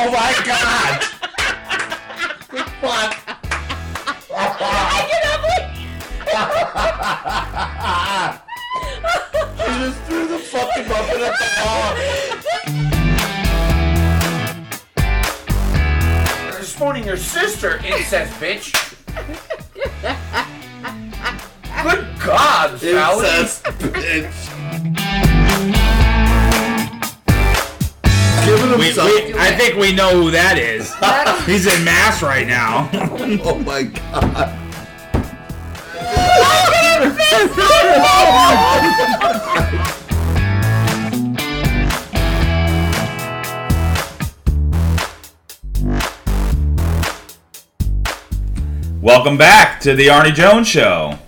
Oh my god! Fuck! I just threw the fucking muffin at the wall. You're spawning your sister, incest bitch. Good God, Sally. Incest bitch. We, himself. we, I think we know who that is. He's in mass right now. oh my god. Welcome back to the Arnie Jones Show.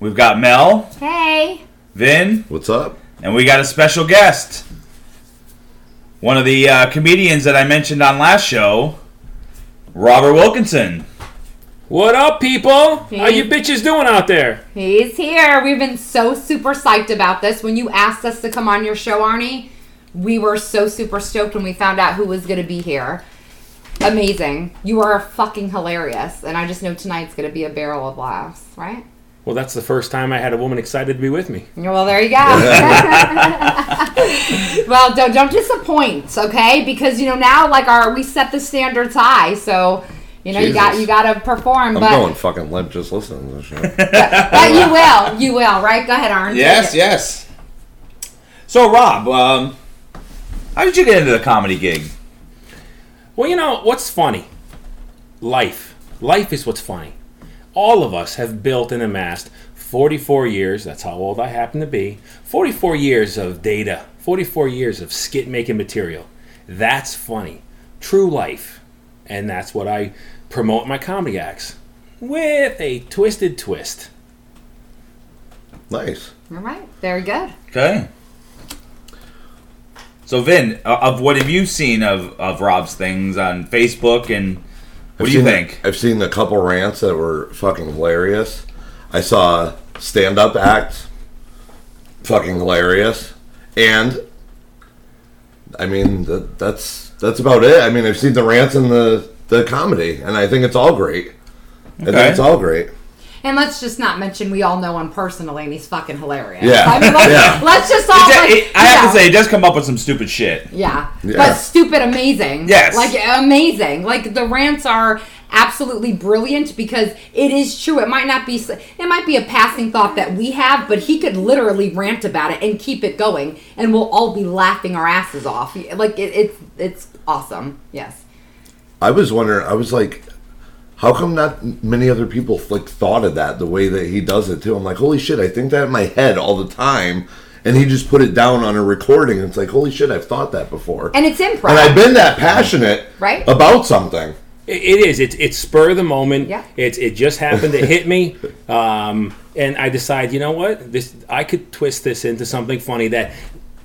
We've got Mel, Hey. Vin, What's up? and we got a special guest. One of the uh, comedians that I mentioned on last show, Robert Wilkinson. What up, people? How you bitches doing out there? He's here. We've been so super psyched about this. When you asked us to come on your show, Arnie, we were so super stoked when we found out who was going to be here. Amazing. You are fucking hilarious. And I just know tonight's going to be a barrel of laughs, right? Well, that's the first time I had a woman excited to be with me. Well, there you go. well, don't don't disappoint, okay? Because you know now, like our we set the standards high, so you know you got you got to perform. I'm but going fucking limp just listening to this shit. but you will, you will, right? Go ahead, Arn. Yes, yes. So, Rob, um, how did you get into the comedy gig? Well, you know what's funny? Life. Life is what's funny. All of us have built and amassed 44 years, that's how old I happen to be, 44 years of data, 44 years of skit making material. That's funny. True life. And that's what I promote in my comedy acts with a twisted twist. Nice. All right, very good. Okay. So, Vin, uh, of what have you seen of, of Rob's things on Facebook, and what I've do you think? I've seen a couple rants that were fucking hilarious. I saw stand up acts, fucking hilarious, and I mean that, that's that's about it. I mean I've seen the rants and the the comedy, and I think it's all great. I Okay. think it's all great. And let's just not mention we all know him personally, and he's fucking hilarious. Yeah. I mean, let's, Yeah. let's just all. It- like, it- I have yeah. to say, he does come up with some stupid shit. Yeah. Yeah. But stupid amazing. Yes. Like amazing. Like the rants are absolutely brilliant because it is true. It might not be it might be a passing thought that we have, but he could literally rant about it and keep it going and we'll all be laughing our asses off. Like it, it's it's awesome. Yes. I was wondering. I was like, how come not many other people like thought of that the way that he does it too? I'm like, holy shit! I think that in my head all the time, and he just put it down on a recording. It's like, holy shit! I've thought that before, And it's improv. and I've been that passionate Right. about something. It, it is. It's it's spur of the moment. Yeah. It's it just happened to hit me, um, and I decide, you know what? This I could twist this into something funny that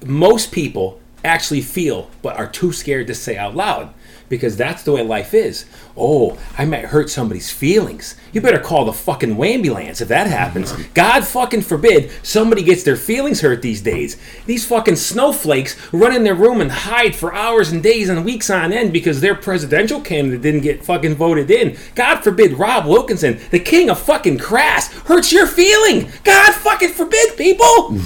most people actually feel, but are too scared to say out loud. Because that's the way life is. Oh, I might hurt somebody's feelings. You better call the fucking ambulance if that happens. God fucking forbid somebody gets their feelings hurt these days. These fucking snowflakes run in their room and hide for hours and days and weeks on end because their presidential candidate didn't get fucking voted in. God forbid Rob Wilkinson, the king of fucking crass, hurts your feeling. God fucking forbid, people.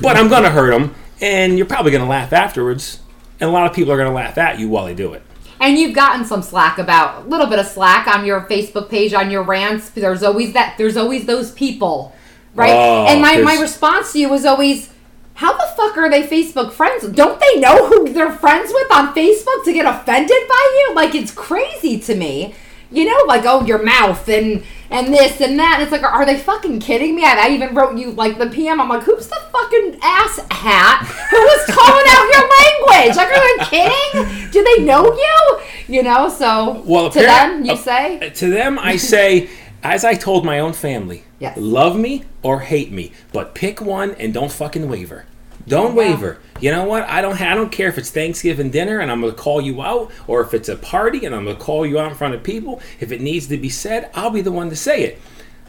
but I'm gonna hurt him, and you're probably gonna laugh afterwards. And a lot of people are gonna laugh at you while they do it. And you've gotten some slack about a little bit of slack on your Facebook page on your rants. There's always that. There's always those people, right? Oh, and my, my response to you was always, "How the fuck are they Facebook friends? Don't they know who they're friends with on Facebook to get offended by you? Like it's crazy to me." You know, like oh, your mouth and and this and that. It's like, are they fucking kidding me? I, I even wrote you like the PM. I'm like, who's the fucking ass hat who was calling out your language? Like, are they kidding? Do they know you? You know, so Well, to them, you uh, say, To them, I say, as I told my own family, Yes. love me or hate me, but pick one and don't fucking waver. Don't waver. You know what? I don't. I don't care if it's Thanksgiving dinner and I'm gonna call you out, or if it's a party and I'm gonna call you out in front of people. If it needs to be said, I'll be the one to say it.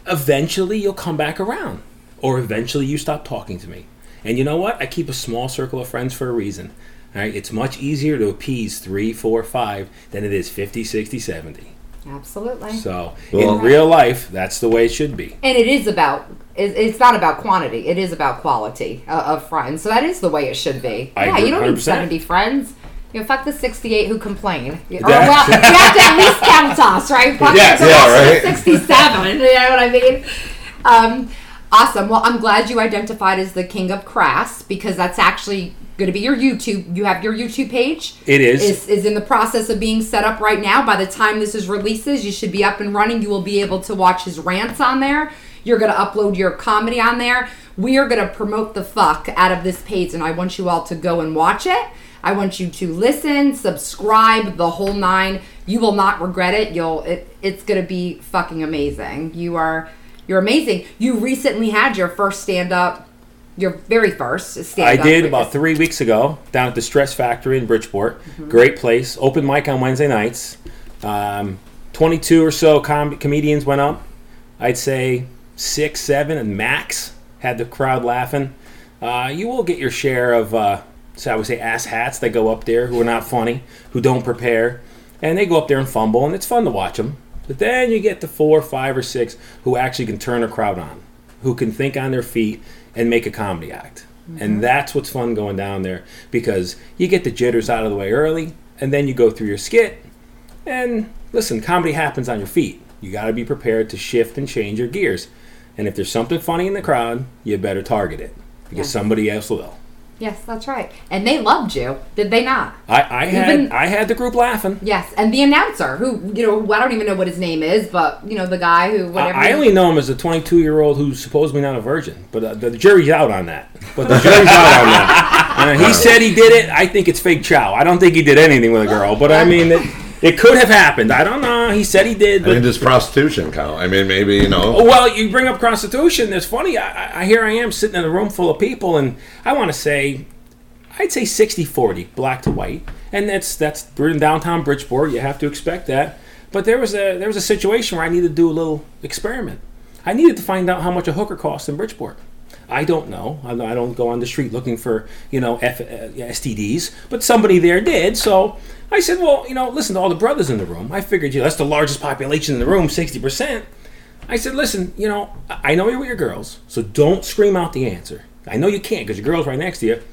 Eventually, you'll come back around, or eventually you stop talking to me. And you know what? I keep a small circle of friends for a reason. All right, it's much easier to appease three, four, five than it is 50, 60, 70. Absolutely. So Well- in real life, that's the way it should be. and it is about it- it's not about quantity it is about quality uh, of friends so that is the way it should be I yeah agree you don't need 100%. 70 friends you know, fuck the 68 who complain. Or, well, you have to at least count us, right? Fuck Yeah, yeah, rest of the right. 67. You know what I mean? Um, awesome. Well, I'm glad you identified as the king of crass because that's actually going to be your YouTube. You have your YouTube page. It is. is is in the process of being set up right now. By the time this is releases, you should be up and running. You will be able to watch his rants on there. You're going to upload your comedy on there. We are going to promote the fuck out of this page, and I want you all to go and watch it. I want you to listen, subscribe, the whole nine. You will not regret it. You'll it, it's going to be fucking amazing. You are you're amazing. You recently had your first stand up, your very first stand up. I did about three weeks ago down at the Stress Factory in Bridgeport. Mm-hmm. Great place. Open mic on Wednesday nights. Um, 22 or so com- comedians went up. I'd say six, seven, and max had the crowd laughing. Uh, you will get your share of, uh, so I would say, ass hats that go up there who are not funny, who don't prepare, and they go up there and fumble, and it's fun to watch them. But then you get the four, five, or six who actually can turn a crowd on, who can think on their feet and make a comedy act. And that's what's fun going down there because you get the jitters out of the way early, and then you go through your skit. And listen, comedy happens on your feet. You got to be prepared to shift and change your gears. And if there's something funny in the crowd, you better target it because Yeah. somebody else will. Yes, that's right. And they loved you, did they not? I, I had I had the group laughing. Yes, and the announcer, who you know, I don't even know what his name is, but you know, the guy who I, whatever. I only know him as a 22 year old who's supposedly not a virgin, but uh, the, jury's out on that. But the jury's out on that. Uh, he said he did it. I think it's fake chow. I don't think he did anything with a girl, but I mean, it, it could have happened. I don't know. He said he did, I but mean, does prostitution count? I mean, maybe you know. Oh, well, you bring up prostitution. It's funny. I, I- I here I am sitting in a room full of people, and I want to say, I'd say 60-40, black to white, and that's that's we're in downtown Bridgeport. You have to expect that. But there was a there was a situation where I needed to do a little experiment. I needed to find out how much a hooker costs in Bridgeport. I don't know. I don't go on the street looking for you know F, uh, STDs, but somebody there did. So I said, well, you know, listen to all the brothers in the room. I figured, you know, that's the largest population in the room, sixty percent. I said, listen, you know, I I know you're with your girls, so don't scream out the answer. I know you can't because your girl's right next to you.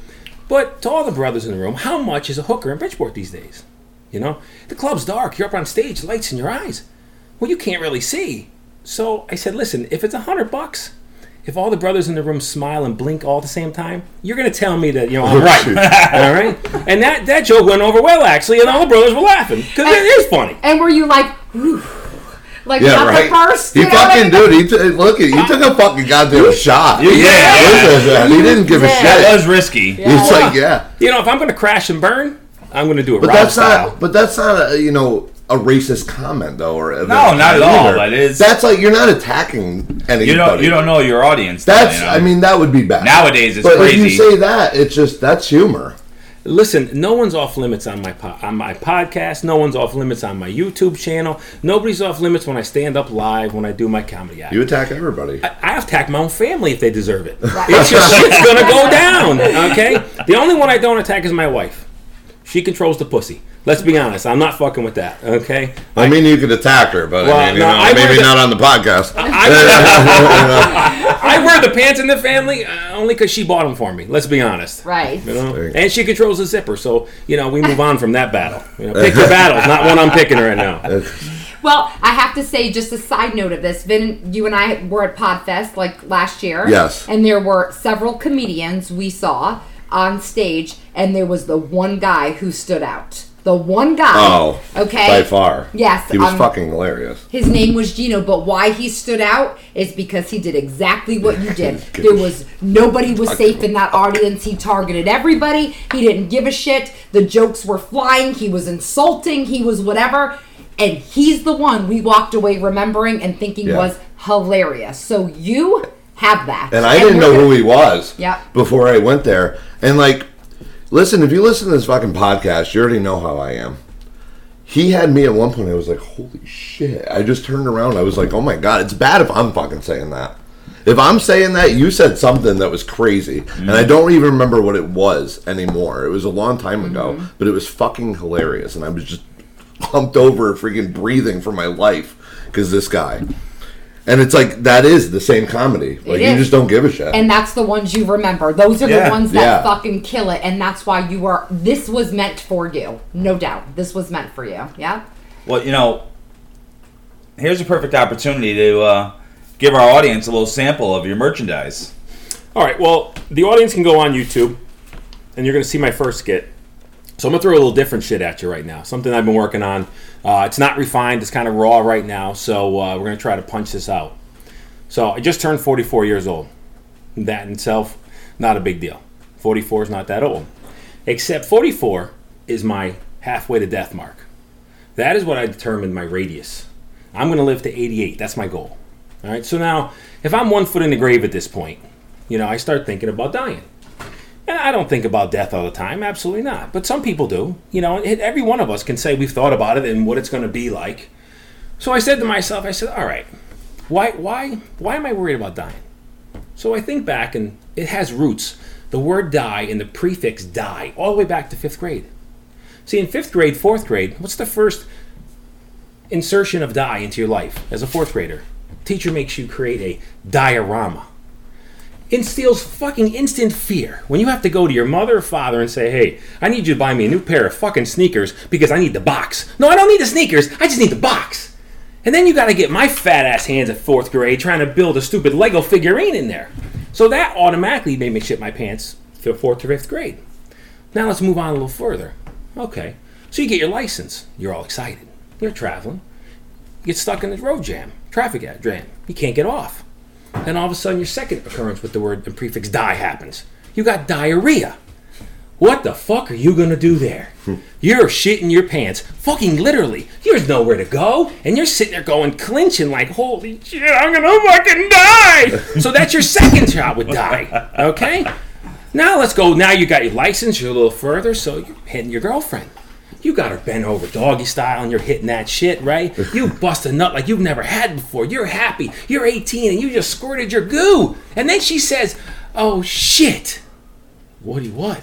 But to all the brothers in the room, how much is a hooker in Bridgeport these days? You know, the club's dark. You're up on stage, lights in your eyes. Well, you can't really see. So I said, listen, if it's a hundred bucks, if all the brothers in the room smile and blink all at the same time, you're gonna tell me that you know I'm right. all right. And that that joke went over well actually, and all the brothers were laughing because it is funny. and were you like, "Whew," like Yeah, not right. the first? He you know fucking mean? dude. He t- look at you took a fucking goddamn shot. Yeah. Listen, man, he didn't give a Yeah. That was risky. He's like, yeah, You know, if I'm gonna crash and burn, I'm gonna do it but Rob that's style. not. But that's not a you know a racist comment though, or No, not at all, either. but it is- That's like you're not attacking anybody. You don't you don't know your audience. though, That's. you know? I mean, that would be bad. Nowadays, it's but crazy. if you say that, it's just that's humor. Listen, no one's off limits on my po- on my podcast. No one's off limits on my YouTube channel. Nobody's off limits when I stand up live when I do my comedy act. You attack everybody. I attack my own family if they deserve it. It's just shit's gonna go down. Okay. The only one I don't attack is my wife. She controls the pussy. Let's be honest. I'm not fucking with that. Okay. I mean, you could attack her, but Well, I mean, you no, know, I maybe would've- not on the podcast. I wear the pants in the family uh, only because she bought them for me. Let's be honest. Right. You know? And she controls the zipper, so you know we move on from that battle. You know, pick your battles, not one I'm picking right now. Well, I have to say, just a side note of this, Vin, you and I were at Podfest like last year. Yes. And there were several comedians we saw on stage, and there was the one guy who stood out. The one guy. Oh, Okay. by far. Yes, he was um, fucking hilarious. His name was Gino, but why he stood out is because he did exactly what you did. There was nobody was safe in that audience. He targeted everybody. He didn't give a shit. The jokes were flying. He was insulting. He was whatever. And he's the one we walked away remembering and thinking Yeah. was hilarious. So you have that. And I didn't know we're who he was Yep. before I went there. And like, listen, if you listen to this fucking podcast, you already know how I am. He had me at one point. I was like, "Holy shit!" I just turned around. I was like, "Oh my god!" It's bad if I'm fucking saying that. If I'm saying that, you said something that was crazy, and I mm-hmm. don't even remember what it was anymore. It was a long time ago, mm-hmm. but it was fucking hilarious, and I was just humped over, freaking breathing for my life because this guy. And it's like that is the same comedy. Like you is. just don't give a shit. And that's the ones you remember. Those are Yeah. the ones that Yeah. fucking kill it, and that's why you are. This was meant for you, no doubt. This was meant for you. Yeah. Well, you know, here's a perfect opportunity to uh, give our audience a little sample of your merchandise. All right. Well, the audience can go on YouTube, and you're going to see my first skit. So I'm going to throw a little different shit at you right now. Something I've been working on. Uh, it's not refined. It's kind of raw right now. So uh, we're going to try to punch this out. So I just turned 44 years old. That in itself, not a big deal. 44 is not that old. Except 44 is my halfway to death mark. That is what I determined my radius. I'm going to live to 88. That's my goal. All right. So now, if I'm one foot in the grave at this point, you know, I start thinking about dying. And I don't think about death all the time, absolutely not. But some people do. You know, every one of us can say we've thought about it and what it's going to be like. So I said to myself, I said, all right, why, why, why am I worried about dying? So I think back, and it has roots. The word die and the prefix die all the way back to fifth grade. See, in fifth grade, fourth grade, what's the first insertion of die into your life as a fourth grader? Teacher makes you create a diorama. Instills fucking instant fear when you have to go to your mother or father and say, hey, I need you to buy me a new pair of fucking sneakers because I need the box. No, I don't need the sneakers, I just need the box. And then you got to get my fat ass hands at fourth grade trying to build a stupid Lego figurine in there. So that automatically made me shit my pants for fourth or fifth grade. Now let's move on a little further. Okay, so you get your license. You're all excited. You're traveling. You get stuck in the road jam, traffic jam. You can't get off. Then all of a sudden, your second occurrence with the word and prefix die happens. You got diarrhea. What the fuck are you gonna do there? Hmm. You're shitting your pants, fucking literally. There's nowhere to go, and you're sitting there going clinching like, "Holy shit, I'm gonna fucking die!" so that's your second shot with die. Okay. Now let's go. Now you got your license. You're a little further, so you're hitting your girlfriend. You got her bent over doggy style, and you're hitting that shit, right? You bust a nut like you've never had before. You're happy. You're 18, and you just squirted your goo. And then she says, "Oh shit." What do you what?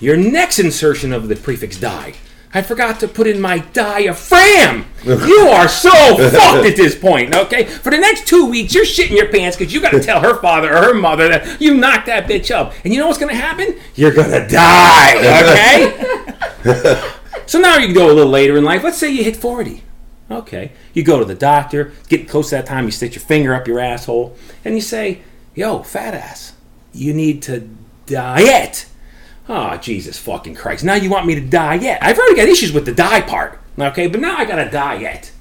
Your next insertion of the prefix die. I forgot to put in my diaphragm. You are so fucked at this point, okay? For the next two weeks, you're shitting your pants because you got to tell her father or her mother that you knocked that bitch up. And you know what's going to happen? You're going to die, okay? So now you go a little later in life. Let's say you hit 40. Okay. You go to the doctor, get close to that time, you stick your finger up your asshole, and you say, Yo, fat ass, you need to diet. Oh, Jesus fucking Christ. Now you want me to diet. I've already got issues with the die part. Okay, but now I got to diet.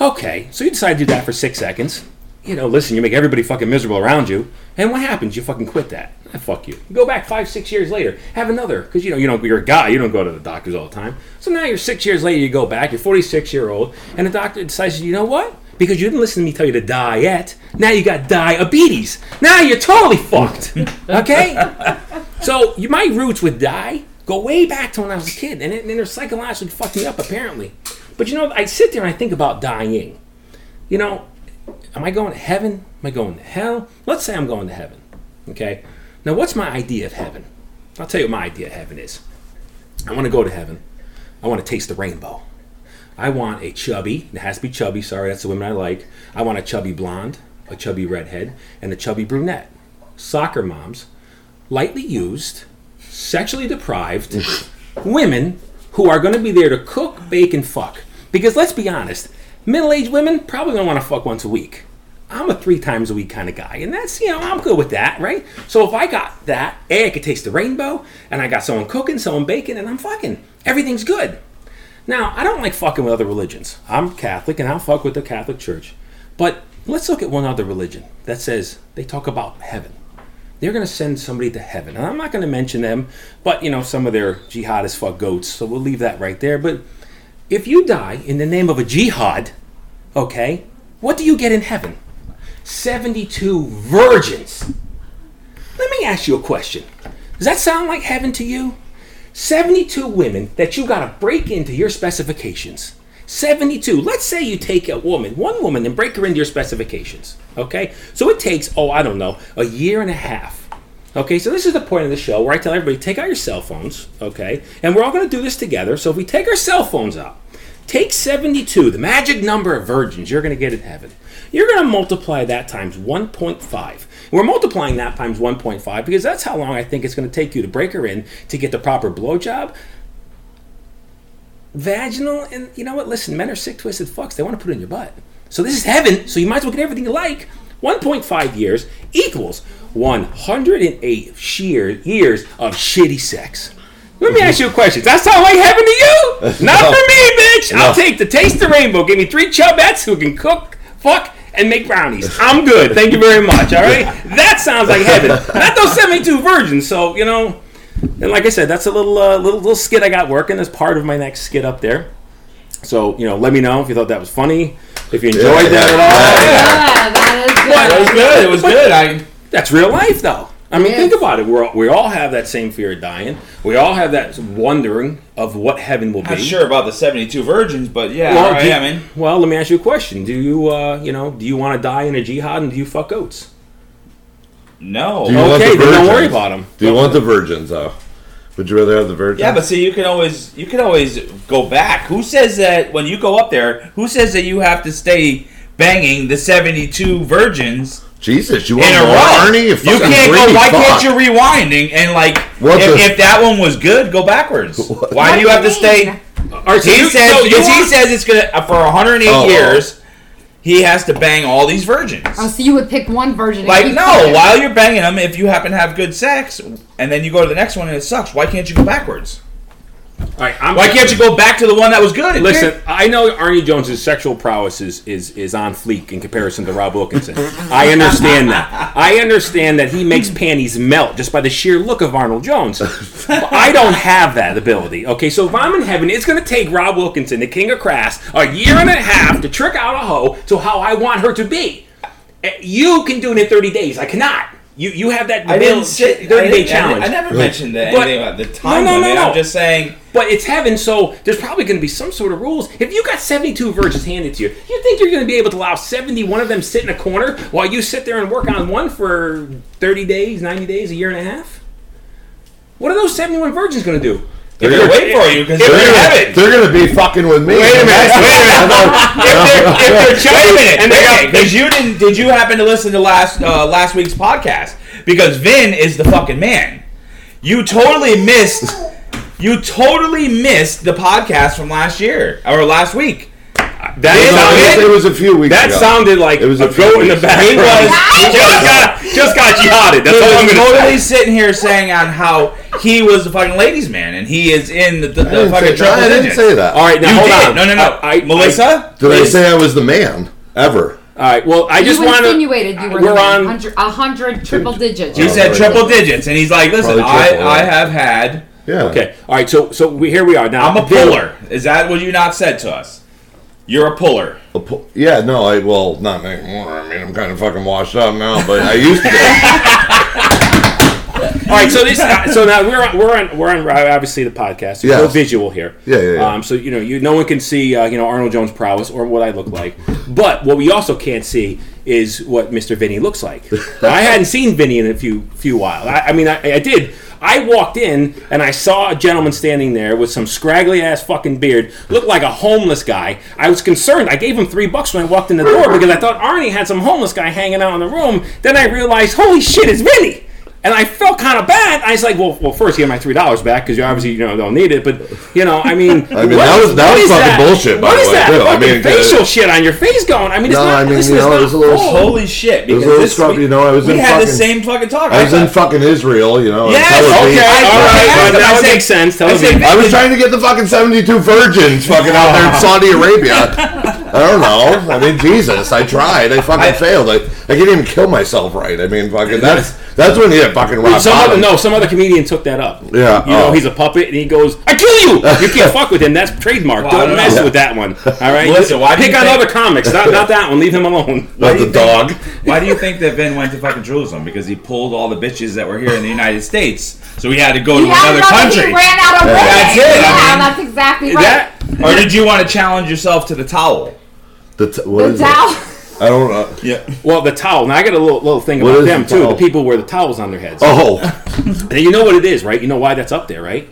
Okay, so you decide to do that for six seconds. You know, listen, you make everybody fucking miserable around you. And what happens? You fucking quit that. Ah, fuck you. You go back five, six years later, have another, because you know, you don't, you're a guy, you don't go to the doctors all the time. So now you're six years later, you go back, you're 46 year old, and the doctor decides, you know what? Because you didn't listen to me tell you to diet, now you got diabetes. Now you're totally fucked. Okay? So you, my roots with die go way back to when I was a kid, and, it, and they're psychologically fucked me up apparently. But you know, I sit there and I think about dying. You know, am I going to heaven? Am I going to hell? Let's say I'm going to heaven. Okay. Now, what's my idea of heaven? I'll tell you what my idea of heaven is. I want to go to heaven. I want to taste the rainbow. I want a chubby. It has to be chubby. Sorry, that's the women I like. I want a chubby blonde, a chubby redhead, and a chubby brunette. Soccer moms, lightly used, sexually deprived women who are going to be there to cook, bake, and fuck. Because let's be honest, middle-aged women probably going to want to fuck once a week. I'm a three times a week kind of guy, and that's you know I'm good with that, right? So if I got that, a I could taste the rainbow, and I got someone cooking, someone baking, and I'm fucking. Everything's good. Now I don't like fucking with other religions. I'm Catholic, and I'll fuck with the Catholic Church. But let's look at one other religion that says they talk about heaven. They're going to send somebody to heaven, and I'm not going to mention them, but you know some of their jihadist fuck goats, so we'll leave that right there. But if you die in the name of a jihad, okay, what do you get in heaven? 72 virgins. Let me ask you a question. Does that sound like heaven to you? 72 women that you got to break into your specifications, 72. Let's say you take a woman, one woman, and break her into your specifications. Okay? So it takes, oh, I don't know, a year and a half. Okay, so this is the point of the show where I tell everybody take out your cell phones, okay? And we're all going to do this together. So if we take our cell phones out, take 72, the magic number of virgins you're going to get in heaven. You're going to multiply that times 1.5. We're multiplying that times 1.5 because that's how long I think it's going to take you to break her in to get the proper blowjob. Vaginal, and you know what? Listen, men are sick, twisted fucks. They want to put it in your butt. So this is heaven, so you might as well get everything you like. 1.5 years equals 108 sheer years of shitty sex. Let me ask you a question. Does that sound like heaven to you? Not No. for me, bitch. I'll take the taste of rainbow. Give me three chubettes who can cook, fuck, and make brownies. I'm good. Thank you very much. All right. That sounds like heaven. Not those 72 virgins. So you know, and like I said, that's a little uh, little little skit I got working as part of my next skit up there. So you know, let me know if you thought that was funny. If you enjoyed Yeah, that yeah, at all. Yeah, that is good. It was good. It was good. I That's real life, though. I mean, Yes. think about it. We're, we all have that same fear of dying. We all have that wondering of what heaven will be. not sure about the seventy-two virgins, but yeah, Well, all right, do- I mean, well, let me ask you a question. Do you, uh, you know, do you want to die in a jihad and do you fuck goats? no. Do you Okay, the then don't worry about them. Do you want the virgins though? Would you rather have the virgins? Yeah, but see, you can always you can always go back. Who says that when you go up there? Who says that you have to stay banging the seventy-two virgins Jesus, you in want a more, row? Arnie? You, You can't go. Why fuck. can't you rewind and, and like What if, the- if that one was good, go backwards? What? Why What do you do have you to stay? mean? So He you- says so you because he says it's gonna uh, for 108 Oh, years. He has to bang all these virgins. Oh, so you would pick one virgin? and Like no, fucking- while you're banging them, if you happen to have good sex, and then you go to the next one and it sucks, why can't you go backwards? All right, I'm, Why can't you go back to the one that was good? Listen, I know Arnie Jones's sexual prowess is, is, is on fleek in comparison to Rob Wilkinson. I understand that. I understand that he makes panties melt just by the sheer look of Arnold Jones. But I don't have that ability. Okay, so if I'm in heaven, it's going to take Rob Wilkinson, the king of crass, a year and a half to trick out a hoe to how I want her to be. Eh, You can do it in 30 days. I cannot. You you have that I bill- didn't say 30 I day didn't- I challenge. I never mentioned that But- anything about the time No, no, no, limit. no. I'm just saying. But it's heaven, so there's probably going to be some sort of rules. If you got 72 virgins handed to you, you think you're going to be able to allow 71 of them sit in a corner while you sit there and work on one for 30 days, 90 days, a year and a half? What are those 71 virgins going to do? They're gonna wait for you because they're they're- They're gonna be fucking with me. Wait a minute, wait a minute. if they're, if they're Wait a minute, and and they they got- got because you didn't did you happen to listen to last uh, last week's podcast because Vin is the fucking man. You totally missed. You totally missed the podcast from last year or last week. That, it, sounded, was, it was a few weeks that ago. sounded like It was a a goat in the weeks. background. He was- just got, just got jihaded. That's He all I'm was going to totally say. sitting here saying on how he was the fucking ladies' man and he is in the, the, the fucking say, triple I didn't digits. say that. All right, now You hold did. on. No, no, no. I, I, Melissa, Did I say I was the man ever? all right. Well, I just you want to. insinuated you were We're on. hundred, a hundred triple digits. he Oh, said right. triple digits, and he's like, "Listen, Probably I, triple, I have had. Yeah. Okay. All right. So so we, here we are now. I'm a Vin- puller. Is that what you not said to us? You're a puller. A pu- Yeah, no, I well, not anymore. I mean, I'm kind of fucking washed up now, but I used to be. All right, so this, uh, so now we're on, we're on, we're on uh, obviously the podcast. There's no Yes. visual here. Yeah, yeah, yeah. Um, so you know, you no one can see, uh, you know, Arnold Jones' prowess or what I look like. But what we also can't see is what Mr. Vinny looks like. Now, I hadn't seen Vinny in a few few while. I, I mean, I, I did. I walked in and I saw a gentleman standing there with some scraggly ass fucking beard, looked like a homeless guy. I was concerned. I gave him three bucks when I walked in the door because I thought Arnie had some homeless guy hanging out in the room. Then I realized, holy shit, it's Vinny. And I felt kind of bad. I was like, well, well, first give my three dollars back because you obviously you know don't need it. But you know, I mean, I mean, that was- that was is fucking bullshit, by What the is way, that too. I fucking mean, 'cause- facial shit on your face going? I mean, it's No, not. I mean, listen, you it's know, not it was a little- full. Holy shit! It was Because a little this scruffy, we, you know. I was we in had the fucking. same fucking talk. I was in fucking Israel, you know. in Yes, okay, All right, I well, that would said- make sense. Tell I said, I was trying to get the fucking 72 virgins fucking out there in Saudi Arabia. I don't know. I mean, Jesus, I tried. I fucking I- failed. I, I can't even kill myself right. I mean, fucking, that's that's when you hit fucking rock Some other, no, some other comedian took that up. Yeah, you know oh. he's a puppet, and he goes, "I kill you! You can't fuck with him. That's trademark. Well, don't don't mess know. with that one. All right, Listen, why do pick you on think- other comics, not not that one. Leave him alone. Why Like the you dog. think- Why do you think that Ben went to fucking Jerusalem? Because he pulled all the bitches that were here in the United States, so he had to go to Yeah, another country. He ran out of women. That's it, I Yeah, mean, that's exactly right. That or did you want to challenge yourself to the towel? The t- what The is towel. It? I don't know. Yeah. Well, the towel. Now I got a little little thing What about them the too. towel? The people wear the towels on their heads. Oh And you know what it is, right? You know why that's up there, right?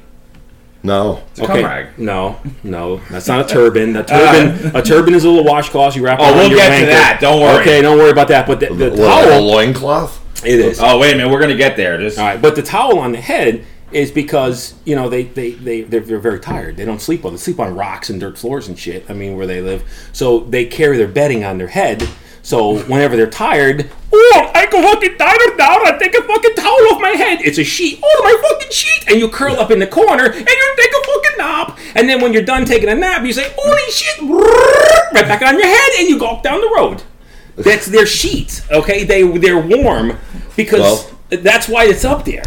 no. Cum rag. No, no, that's not a turban. A turban, a turban is a little washcloth you wrap Oh, around we'll your get to that. Don't worry. Okay, don't worry about that. But the, the What, like a loincloth? it is. Oh wait a minute, we're gonna get there. Just All right, but the towel on the head is because you know they they they they're, they're very tired. They don't sleep well. They sleep on rocks and dirt floors and shit. I mean, where they live, so they carry their bedding on their head. So whenever they're tired, oh, I go fucking tired now. I take a fucking towel off my head. It's a sheet. Oh, my fucking sheet, and you curl up in the corner and you take a fucking nap. And then when you're done taking a nap, you say, holy shit, right back on your head, and you go down the road. That's their sheet. Okay, they they're warm because Well- that's why it's up there.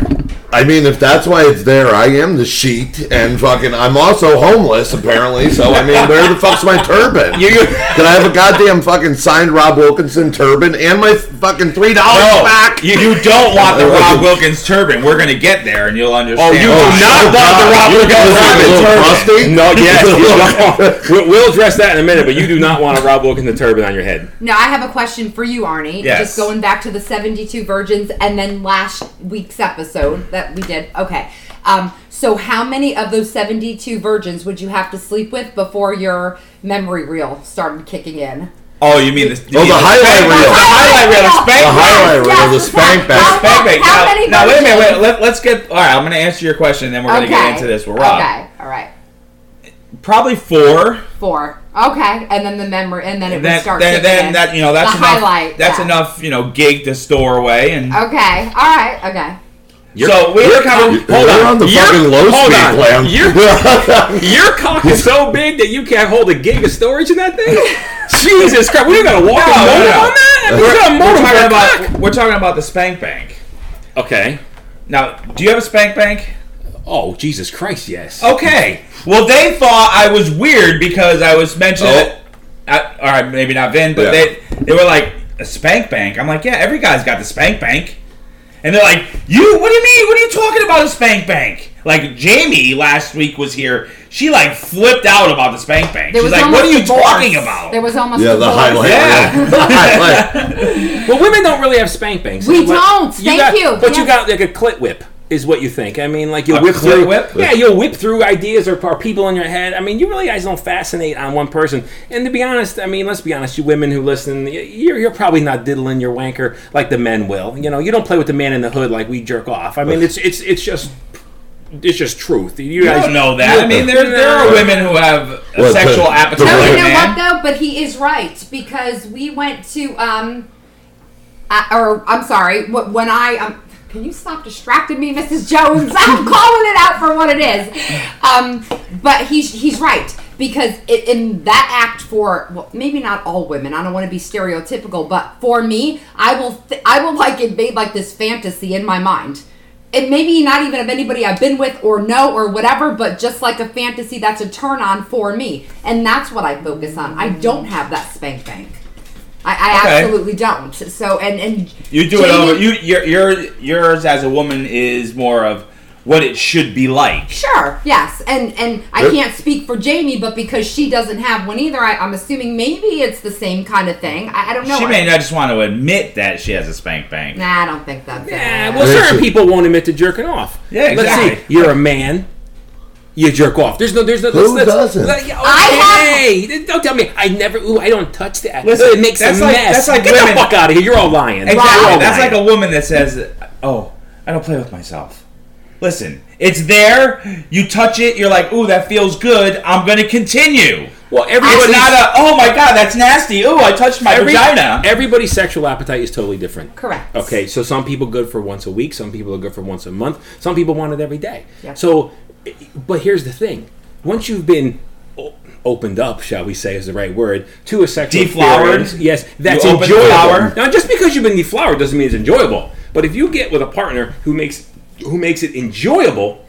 I mean, if that's why it's there, I am the sheet, and fucking, I'm also homeless apparently. So I mean, where the fuck's my turban? You- Can I have a goddamn fucking signed Rob Wilkinson turban and my fucking three dollars no, back? you, you don't want the Rob Wilkins turban. We're gonna get there, and you'll understand. Oh, you Oh, do not shut want the. Rob You Wilkins guys are a little turban. rusty? No, yes, don't. We'll- We'll address that in a minute, but you do not want a Rob Wilkins turban on your head. Now I have a question for you, Arnie. Yes. Just going back to the 72 virgins and then last week's episode that we did. Okay. Um, so how many of those 72 virgins would you have to sleep with before your memory reel started kicking in? Oh, you mean the, you Oh, mean the highlight spank- reel. The highlight reel. The spank The highlight reel, the Yes, spank back. how- Spank bank. How Now, now wait a minute. Wait, let, let's get. All right, I'm gonna answer your question, and then we're gonna get into this. We're Rob. Okay. All right. Probably four. Four. Okay. And then the memory, and then it would Then, start then, then that you know that's The enough. highlight, that's yeah. enough. You know, gig to store away and. Okay. All right. Okay. so we were coming. Hold You're on. on the You're- fucking low hold speed on. plan. Your, your cock is so big that you can't hold a gig of storage in that thing? Jesus Christ. We got to walk No, a no, no. on that? We're, We're going to we're talking about about. We're talking about the spank bank. Okay. Now, do you have a spank bank? Oh, Jesus Christ, yes. Okay. Well, they thought I was weird because I was mentioning Oh. it. I, all right, maybe not Vin, but Yeah. they they were like a spank bank. I'm like, yeah, every guy's got the spank bank. And they're like, you? What do you mean? What are you talking about a spank bank? Like Jamie last week was here. She like flipped out about the spank bank. There She's was like, what are you divorce. talking about? There was almost Yeah, the divorce. highlight Yeah. reel. The highlight. Well, women don't really have spank banks. We Like, don't. Thank got- you. But you got like a clit whip, is what you think. I mean, like you'll A whip through. whip? Yeah, you'll whip through ideas or, or people in your head. I mean, you really guys don't fascinate on one person. And to be honest, I mean, let's be honest, you women who listen, you're, you're probably not diddling your wanker like the men will. You know, you don't play with the man in the hood like we jerk off. I mean, it's it's it's just. It's just truth. You You guys don't know that. I mean, there, there are women who have a What, sexual the- appetite No, you a know what though? But he is right because we went to um, uh, or I'm sorry, when I um, can you stop distracting me, Mrs. Jones? I'm calling it out for what it is. Um, but he's he's right because it, in that act for well, maybe not all women. I don't want to be stereotypical, but for me, I will th- I will like invade like this fantasy in my mind. It maybe not even of anybody I've been with or know or whatever, but just like a fantasy that's a turn on for me, and that's what I focus on. I don't have that spank bank. I, I Okay. absolutely don't. So and and You do it Jamie- over. You your, your yours as a woman is more of what it should be like. Sure, yes, and and I Yep. can't speak for Jamie, but because she doesn't have one either, I, I'm assuming maybe it's the same kind of thing. I, I don't know. She may not just want to admit that she has a spank bank. Nah, I don't think that's Yeah, it. well, There's certain people won't admit to jerking off. Yeah, Let's see. exactly. You're a man. You jerk off. There's no. There's no. Who let's, doesn't? Let, yeah, I okay. Don't tell me. I never. Ooh, I don't touch that. Listen, it makes that's a like- mess. that's like Get women- the fuck out of here. You're all lying. Exactly. You're all That's lying. like a woman that says, "Oh, I don't play with myself." Listen, it's there. You touch it. You're like, "Ooh, that feels good. I'm going to continue." well, It's everybody's not a, "Oh my god, that's nasty." Ooh, I touched my every- vagina. Everybody's sexual appetite is totally different. Correct. Okay, so some people good for once a week, some people are good for once a month, some people want it every day. Yeah. So, but here's the thing: once you've been opened up, shall we say, is the right word, to a sexual Deflowered? experience, yes, that's You open the enjoyable. Now, just because you've been deflowered doesn't mean it's enjoyable. But if you get with a partner who makes who makes it enjoyable,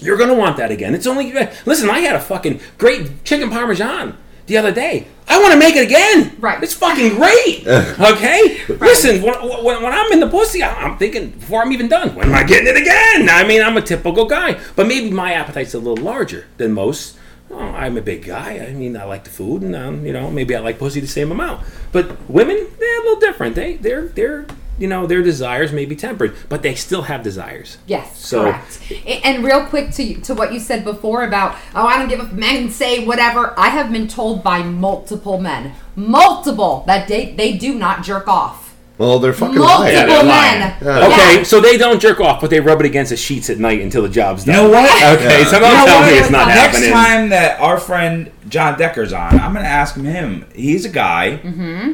you're gonna want that again. It's only listen. I had a fucking great chicken parmesan the other day. I want to make it again. Right. It's fucking great. okay. Listen, when, when, when I'm in the pussy, I- I'm thinking before I'm even done. When am I getting it again? I mean, I'm a typical guy, but maybe my appetite's a little larger than most. Oh, I'm a big guy. I mean, I like the food, and um, you know, maybe I like pussy the same amount. But women, they're a little different. They, they're, they're, you know, their desires may be tempered, but they still have desires. Yes, So- correct. And real quick to to what you said before about oh I don't give a men say whatever. I have been told by multiple men, multiple that they they do not jerk off. Well, they're fucking Multiple lying. they're lying. men. Yeah. Okay, Yeah. so they don't jerk off, but they rub it against the sheets at night until the job's done. You done. know what? Okay, so don't You know tell what? me it's not Next happening. time that our friend John Decker's on, I'm going to ask him. He's a guy. Mm-hmm.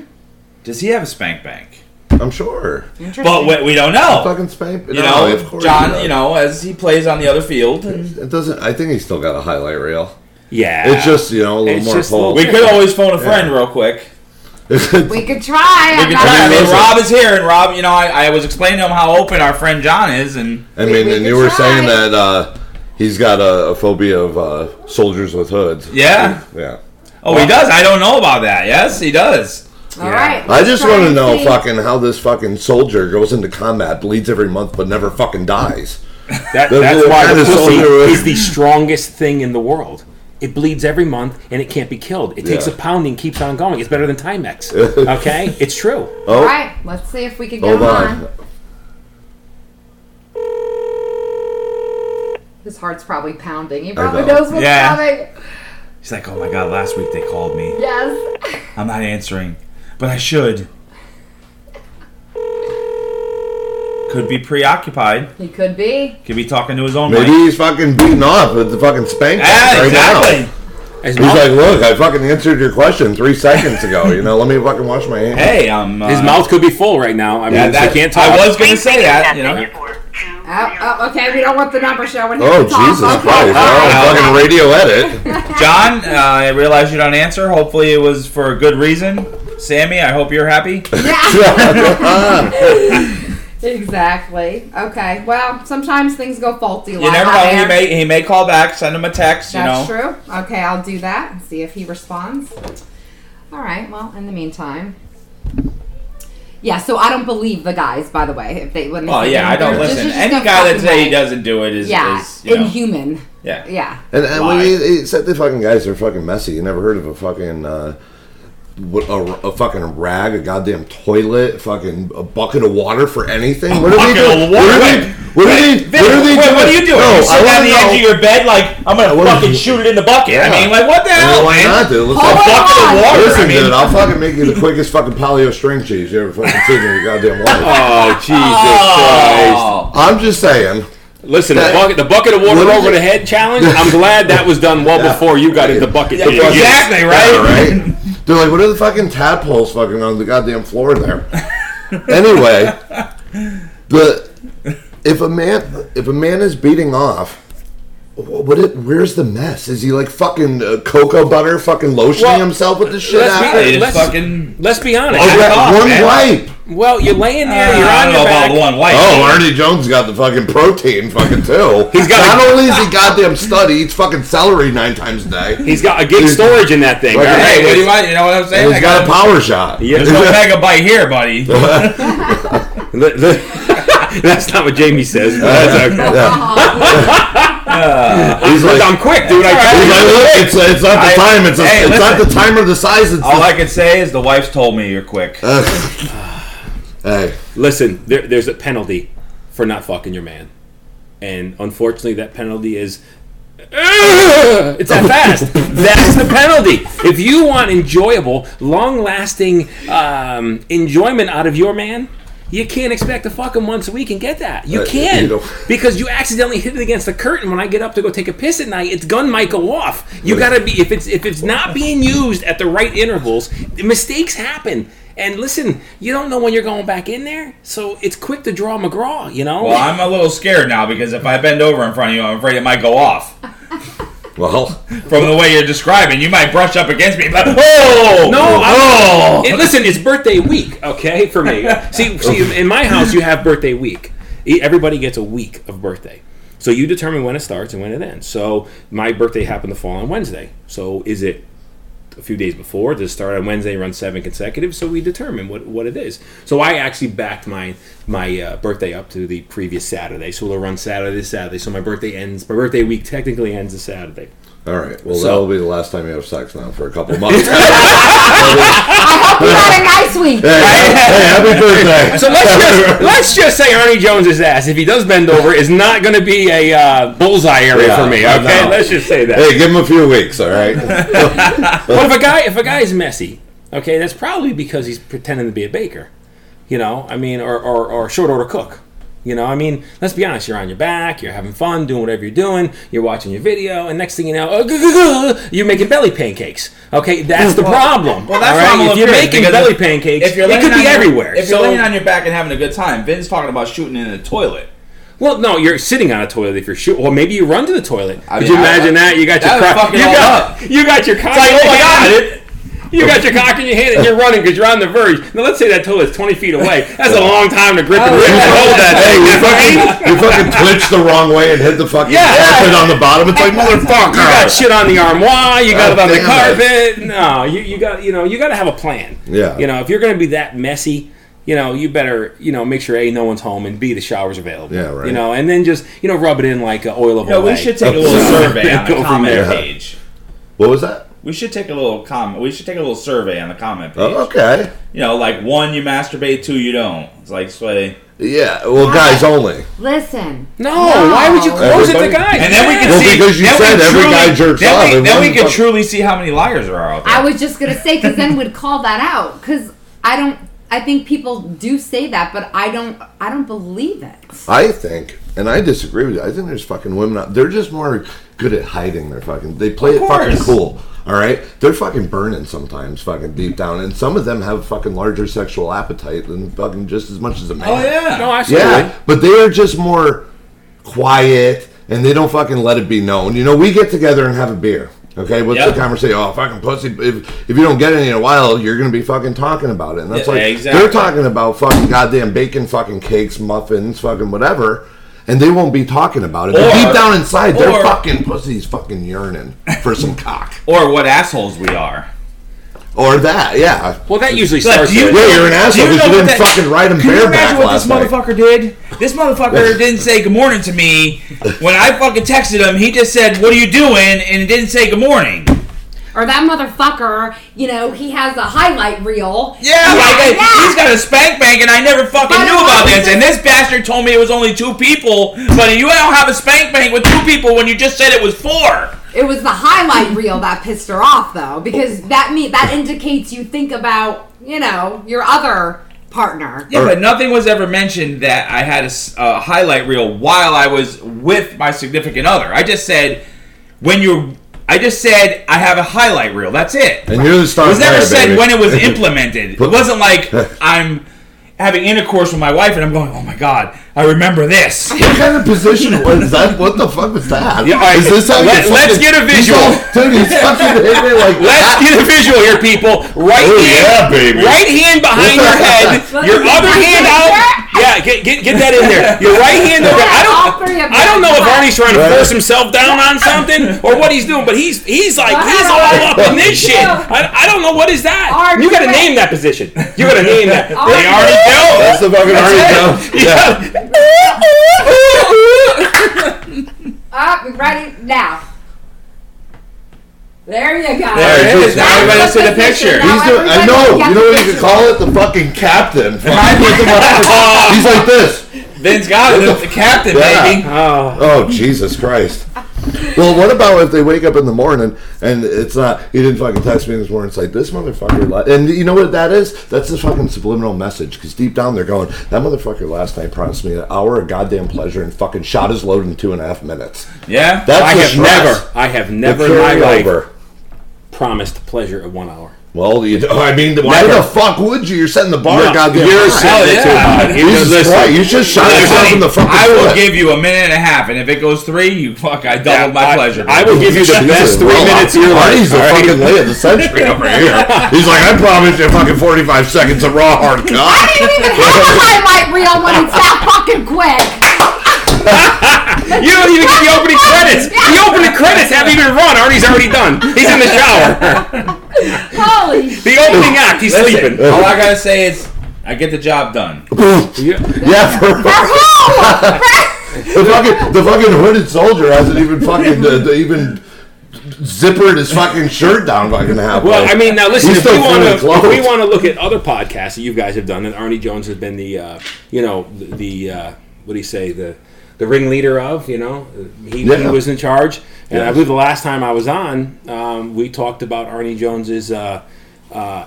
Does he have a spank bank? I'm sure. But we, we don't know. Fucking spank. You no, know, of course John. You know, as he plays on the other field, and It doesn't. I think he's still got a highlight reel. Yeah, It's just you know a little It's more just a little pull. we could always phone a friend real quick. we could try. We I'm could not- try. I mean, listen. Rob is here, and Rob, you know, I, I was explaining to him how open our friend John is, and I mean, we and could you were try. saying that uh, he's got a, a phobia of uh, soldiers with hoods. yeah. Yeah. Oh, he does. I don't know about that. Yes, he does. All right. I let's just want to know see. fucking how this fucking soldier goes into combat, bleeds every month, but never fucking dies. That, The- that's the why the pussy soldier- is the strongest thing in the world. It bleeds every month and it can't be killed. It takes a pounding, keeps on going. It's better than Timex. Okay, it's true. Oh, All right. Let's see if we can get hold him on. on. His heart's probably pounding. He probably know. knows what's Yeah. coming. He's like, oh my god, last week they called me. Yes. I'm not answering, but I should. Could be preoccupied. He could be. Could be talking to his own Maybe mic. he's fucking beating off with the fucking spank Yeah, right exactly. now. His He's mouth, like, look, I fucking answered your question three seconds ago. You know, let me fucking wash my hands. Hey, um, uh, his mouth could be full right now. I mean, Yeah, that, he can't talk. I was gonna say that. You know, Oh, oh, okay, we don't want the number showing. here. Oh, Talk. Jesus Okay. Christ. Oh, fucking radio edit. John, uh, I realize you don't answer. Hopefully, it was for a good reason. Sammy, I hope you're happy. Yeah. Exactly. Okay. Well, sometimes things go faulty. You never know. He may he may call back, send him a text. You That's know. true. Okay, I'll do that and see if he responds. All right. Well, in the meantime. Yeah, so I don't believe the guys, by the way. If they when they Oh yeah, I don't listen. just Any guy that fucking say he doesn't do it is, yeah, is you know, inhuman. yeah. Yeah. And, and when he, he said the fucking guys are fucking messy. You never heard of a fucking uh, what a, a fucking rag, a goddamn toilet, fucking a bucket of water for anything. What are they doing? of What are they? What are they? What are they wait, doing? what are you doing? No, you I sit on the know. edge of your bed like I'm gonna wanna- fucking shoot it in the bucket. I mean, like what the Well, hell, why man? not, dude? Let's A Hold fucking- bucket of water. Listen, I mean, dude, I'll fucking make you the quickest fucking paleo string cheese you ever fucking seen in your goddamn life. Oh Jesus oh. Christ! oh, I'm just saying. Listen, the bucket, the bucket of water over the head challenge. I'm glad that was done well before you got into the bucket. Yeah, to begin. exactly Yeah, right. right? They're like, what are the fucking tadpoles fucking on the goddamn floor there? anyway, the if a man if a man is beating off, what? It, where's the mess? Is he like fucking uh, cocoa butter, fucking lotioning Well, himself with the shit let's be- after? They Let's- fucking. Let's be honest. Oh, off, one man. wipe. Well, you're laying there. Uh, You're I on don't know your about back. one wipe. Oh, Arnie Jones got the fucking protein fucking too. He's got not a- only is he goddamn stud, he eats fucking celery nine times a day. He's got a gig storage in that thing. Right. Hey, what do you want? You know what I'm saying? he's got a power shot. Yeah. There's no megabyte here, buddy. The- the- that's not what Jamie says. But that's okay. He's like, I'm quick, dude. I He's like, look, it's, it's not the I- time. It's, a, Hey, it's not the listen. time or the size. It's All the, I can say is the wife's told me you're quick. hey, Listen, there, there's a penalty for not fucking your man, and unfortunately, that penalty is. It's that fast. That's the penalty. If you want enjoyable, long-lasting um, enjoyment out of your man, you can't expect to fuck him once a week and get that. You Uh, can't you don't- because you accidentally hit it against the curtain. When I get up to go take a piss at night, its gun might go off. You gotta be if it's if it's not being used at the right intervals, mistakes happen. And listen, you don't know when you're going back in there, so it's quick to draw McGraw. You know. Well, I'm a little scared now because if I bend over in front of you, I'm afraid it might go off. well, From the way you're describing, you might brush up against me. But, oh No, I'm- oh. It- listen, it's birthday week, okay, for me. see, see, in my house, you have birthday week. E- Everybody gets a week of birthday. So you determine when it starts and when it ends. So my birthday happened to fall on Wednesday. So is it a few days before? It start on Wednesday run seven consecutive? So we determine what, what it is. So I actually backed my my uh, birthday up to the previous Saturday. So it'll run Saturday to Saturday. So my birthday ends. My birthday week technically ends this Saturday. All right. Well, So- that'll be the last time you have sex now for a couple months. hey, I hope you had a nice week. hey, happy birthday. So let's just let's just say Ernie Jones's ass, if he does bend over, is not going to be a uh, bullseye area Yeah, for me. Okay, know. let's just say that. Hey, give him a few weeks, all right? But if a guy if a guy is messy, okay, that's probably because he's pretending to be a baker. You know, I mean, or or, or short order cook. You know, I mean, let's be honest. You're on your back. You're having fun, doing whatever you're doing. You're watching your video, and next thing you know, uh, you're making belly pancakes. Okay, that's the problem. Well, that's right? If you're making belly pancakes, If you're it could be your- everywhere. If you're So- laying on your back and having a good time, Vin's talking about shooting in the toilet. Well, no, you're sitting on a toilet if you're shooting. Well, maybe you run to the toilet. I Could mean, you I- imagine that? You got your cock. You got, you got your cock. like, oh my God, it- You got your cock in your hand and you're running because you're on the verge. Now let's say that toilet's 20 feet away. That's a long time to grip and Oh, rip and hold that Hey, thing. you you know what I mean? fucking, you fucking twitched the wrong way and hit the fucking Yeah. carpet on the bottom. It's like, motherfucker. You got shit on the armoire. You got God it on the damn carpet. No, you, you got you know you got to have a plan. Yeah. You know if you're going to be that messy, you know you better you know make sure a no one's home and b the shower's available. Yeah, right. You know and then just you know rub it in like uh, oil of No, we should take a little survey on the comment there. page. What was that? We should take a little comment. We should take a little survey on the comment oh, page. Oh, okay. You know, like one you masturbate, two you don't. It's like sway. Yeah, well, guys only. Listen. No, why would you close it to guys? And then we can Well, see. because you then we said every truly- guy jerks then off We, and then we one can fuck- truly see how many liars there are out there. I was just gonna say because then we'd call that out because I don't. I think people do say that, but I don't. I don't believe it. I think, and I disagree with you. I think there's fucking women out. They're just more good at hiding their fucking. They play Of it fucking course. cool. All right, they're fucking burning sometimes, fucking deep mm-hmm. down, and some of them have fucking larger sexual appetite than fucking just as much as a man. oh yeah. no, absolutely. Yeah, but they are just more quiet and they don't fucking let it be known. You know, we get together and have a beer. Okay, what's Yeah. the conversation? Oh, fucking pussy! If, if you don't get any in a while, you're gonna be fucking talking about it. And that's Yeah, like exactly. they're talking about fucking goddamn bacon, fucking cakes, muffins, fucking whatever, and they won't be talking about it. but Or- deep down inside, their or- fucking pussies, fucking yearning for some cock Or what assholes we are. or that. Yeah, Well, that usually Like, starts. do you with- yeah, you're an Do asshole you because know you, what didn't that- fucking ride him Can you bareback imagine what this last night. motherfucker did? This motherfucker didn't say good morning to me. When I fucking texted him, he just said, "What are you doing?" and didn't say good morning. Or that motherfucker, you know, he has a highlight reel. Yeah, like yeah. he's got a spank bank, and I never fucking But knew about this. And this bastard told me it was only two people, but you don't have a spank bank with two people when you just said it was four. It was the highlight reel that pissed her off, though, because that mean that indicates you think about, you know, your other partner. Yeah, but nothing was ever mentioned that I had a highlight reel while I was with my significant other. I just said when you. I just said I have a highlight reel. That's it. And you're the star It was never player, said baby. when it was implemented. It wasn't like I'm having intercourse with my wife and I'm going, oh my god, I remember this. What kind of position was that? What the fuck was that? Yeah, all right, Is this how let- you let's fucking- get a he's visual. all- Dude, he's fucking hitting it like Let's that. get a visual here, people. Right Oh, hand, yeah, baby. right hand behind your head, your other hand out. Yeah, get, get get that in there. Your right hand over. I don't. I don't know if them. Arnie's trying to Right. force himself down on something or what he's doing, but he's he's like he's ahead, all up in this shit. I, I don't know what is that. Arnie, You got to name that position. You got to name that. Arnie, They already do do. That's the fucking Arnie Jones. Yeah. Ah, we ready now. There you go. There it is. Now everybody That's see the position. picture. Now He's doing, I know. You know the what you could call it? The fucking captain. He's like this. Vince got it. The captain, Yeah. baby. Oh, Oh Jesus Christ! Well, what about if they wake up in the morning and it's not? He didn't fucking text me this morning. It's like this motherfucker. li- And you know what that is? That's the fucking subliminal message. Because deep down they're going, that motherfucker last night promised me an hour of goddamn pleasure and fucking shot his load in two and a half minutes. Yeah. That's I the have stress. never, I have never in my life carryover. Promised pleasure of one hour. Well, you, I mean, why Never. the fuck would you? You're setting the bar No, goddamn you're high. setting it too high. You Jesus just- Christ! You just shot yourself in the fucking I will foot. give you a minute and a half, and if it goes three, you fuck, I doubled Yeah, my I- pleasure. I will give you the best three Well, minutes of your life. Arnie's the all right? fucking lay of the century over here. He's like, I promised you fucking 45 seconds of raw hard cock. I didn't even have a highlight reel when it's that fucking quick. You don't even get the opening credits. The opening credits haven't even run. Arnie's already done. He's in the shower. Holy The opening act, he's Listen, sleeping. all I gotta say is, I get the job done. Yeah, for the fucking the fucking hooded soldier hasn't even fucking uh, even zippered his fucking shirt down fucking halfway. Well, I mean, now listen. He's If we still want fully to, if we clothed. want to look at other podcasts that you guys have done, and Arnie Jones has been the, uh, you know, the, the uh, what do you say, the the ringleader of, you know, he, he was in charge. And I believe the last time I was on, um, we talked about Arnie Jones's uh, uh,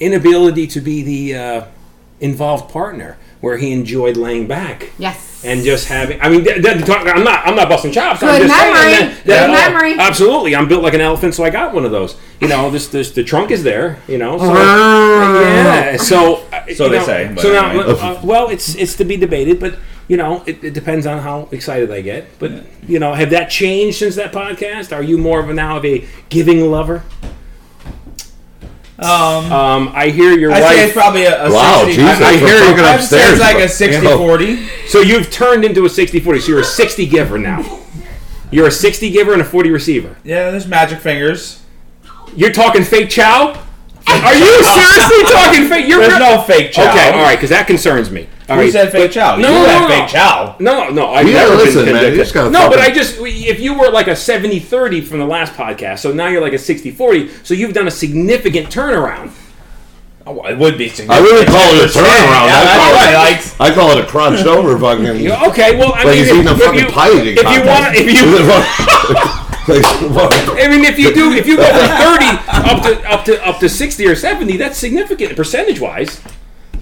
inability to be the uh, involved partner, where he enjoyed laying back. Yes. And just having, I mean, th- th- talk- I'm not, I'm not busting chops. I'm Good just saying memory. that- Good that- oh, memory. Absolutely, I'm built like an elephant, so I got one of those. You know, this, this the trunk is there. You know, so, yeah. So, uh, So they know, say, So now, anyway. uh, well, it's it's to be debated, but you know, it, it depends on how excited I get. But you know, have that changed since that podcast? Are you more of a now of a giving lover? Um, Um, I hear your I say it's probably a, a Wow, 60. Jesus, I, I we're hear fucking you. I'd say upstairs, it's like a 60 40. So you've turned into a 60-40. So you're a 60 giver now. You're a 60 giver and a 40 receiver. Yeah, there's magic fingers. You're talking fake chow? Are you seriously talking fake? You're There's re- no fake chow. Okay, all right, because that concerns me. All Who right, said fake chow? No, you no, had no, no. fake chow. No, no, I've You never listen, been man. You convicted. just gotta no, but fucking- I just if you were like a 70-30 from the last podcast, so now you're like a 60-40, so you've done a significant turnaround. Oh, it would be. I wouldn't call it a turnaround. Yeah, I call right. it- Like, I call it a crunched over fucking. Okay, well, I Like mean, he's if, a if fucking you, pie eating if you want, if you I mean, if you do, if you go from thirty up to up to up to sixty or seventy, that's significant percentage wise.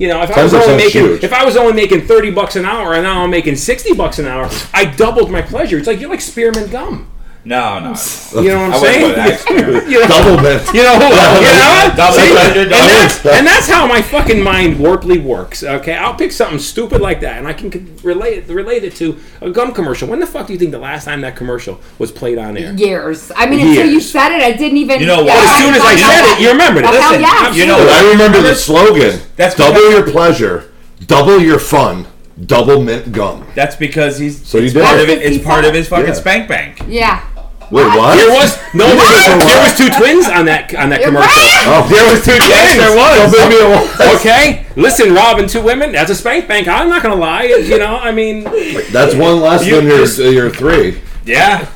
You know, if I was only making huge. if I was only making thirty bucks an hour and now I'm making sixty bucks an hour, I doubled my pleasure. It's like you're like spearmint gum. No, no. You know what I'm saying? go that extreme. you know, Doublemint. you know, you know? Double See? pleasure, and, that's, and that's how my fucking mind warply works. Okay, I'll pick something stupid like that, and I can c- relate relate it to a gum commercial. When the fuck do you think the last time that commercial was played on air? Years. I mean, until you said it, I didn't even. You know what? As soon as I said it, you remembered it. Hell Listen, yes. you know I remember the slogan. That's double your pleasure, double your fun, Doublemint gum. That's because he's. So you it's did part of it. It's part of his fucking Yeah. spank bank. Yeah. Wait, what? There was no. There What? was, there was two twins on that on that You're commercial. right. Oh, there was two Yes, there was. So maybe it was. Okay, listen, Rob and two women. That's a spank bank. I'm not gonna lie. You know, I mean, That's one less You- than your your three. Yeah.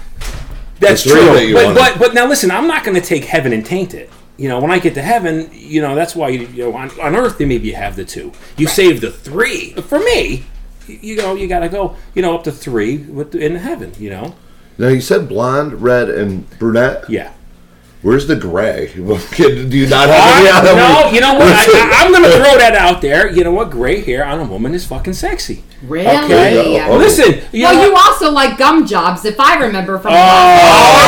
that's three true. that But, but but now listen, I'm not gonna take heaven and taint it. You know, when I get to heaven, you know, that's why you, you know on, on earth then maybe you have the two. You save the three. But for me, you, you know, you gotta go, you know, up to three with in heaven. You know, Now you said blonde, red, and brunette. yeah. Where's the gray? Do you not have any? Uh, other no, you know what? I, I, I'm going to throw that out there. You know what? Gray hair on a woman is fucking sexy. Really? Okay. Oh. Listen, you Well, know, you also like gum jobs, if I remember from. Oh,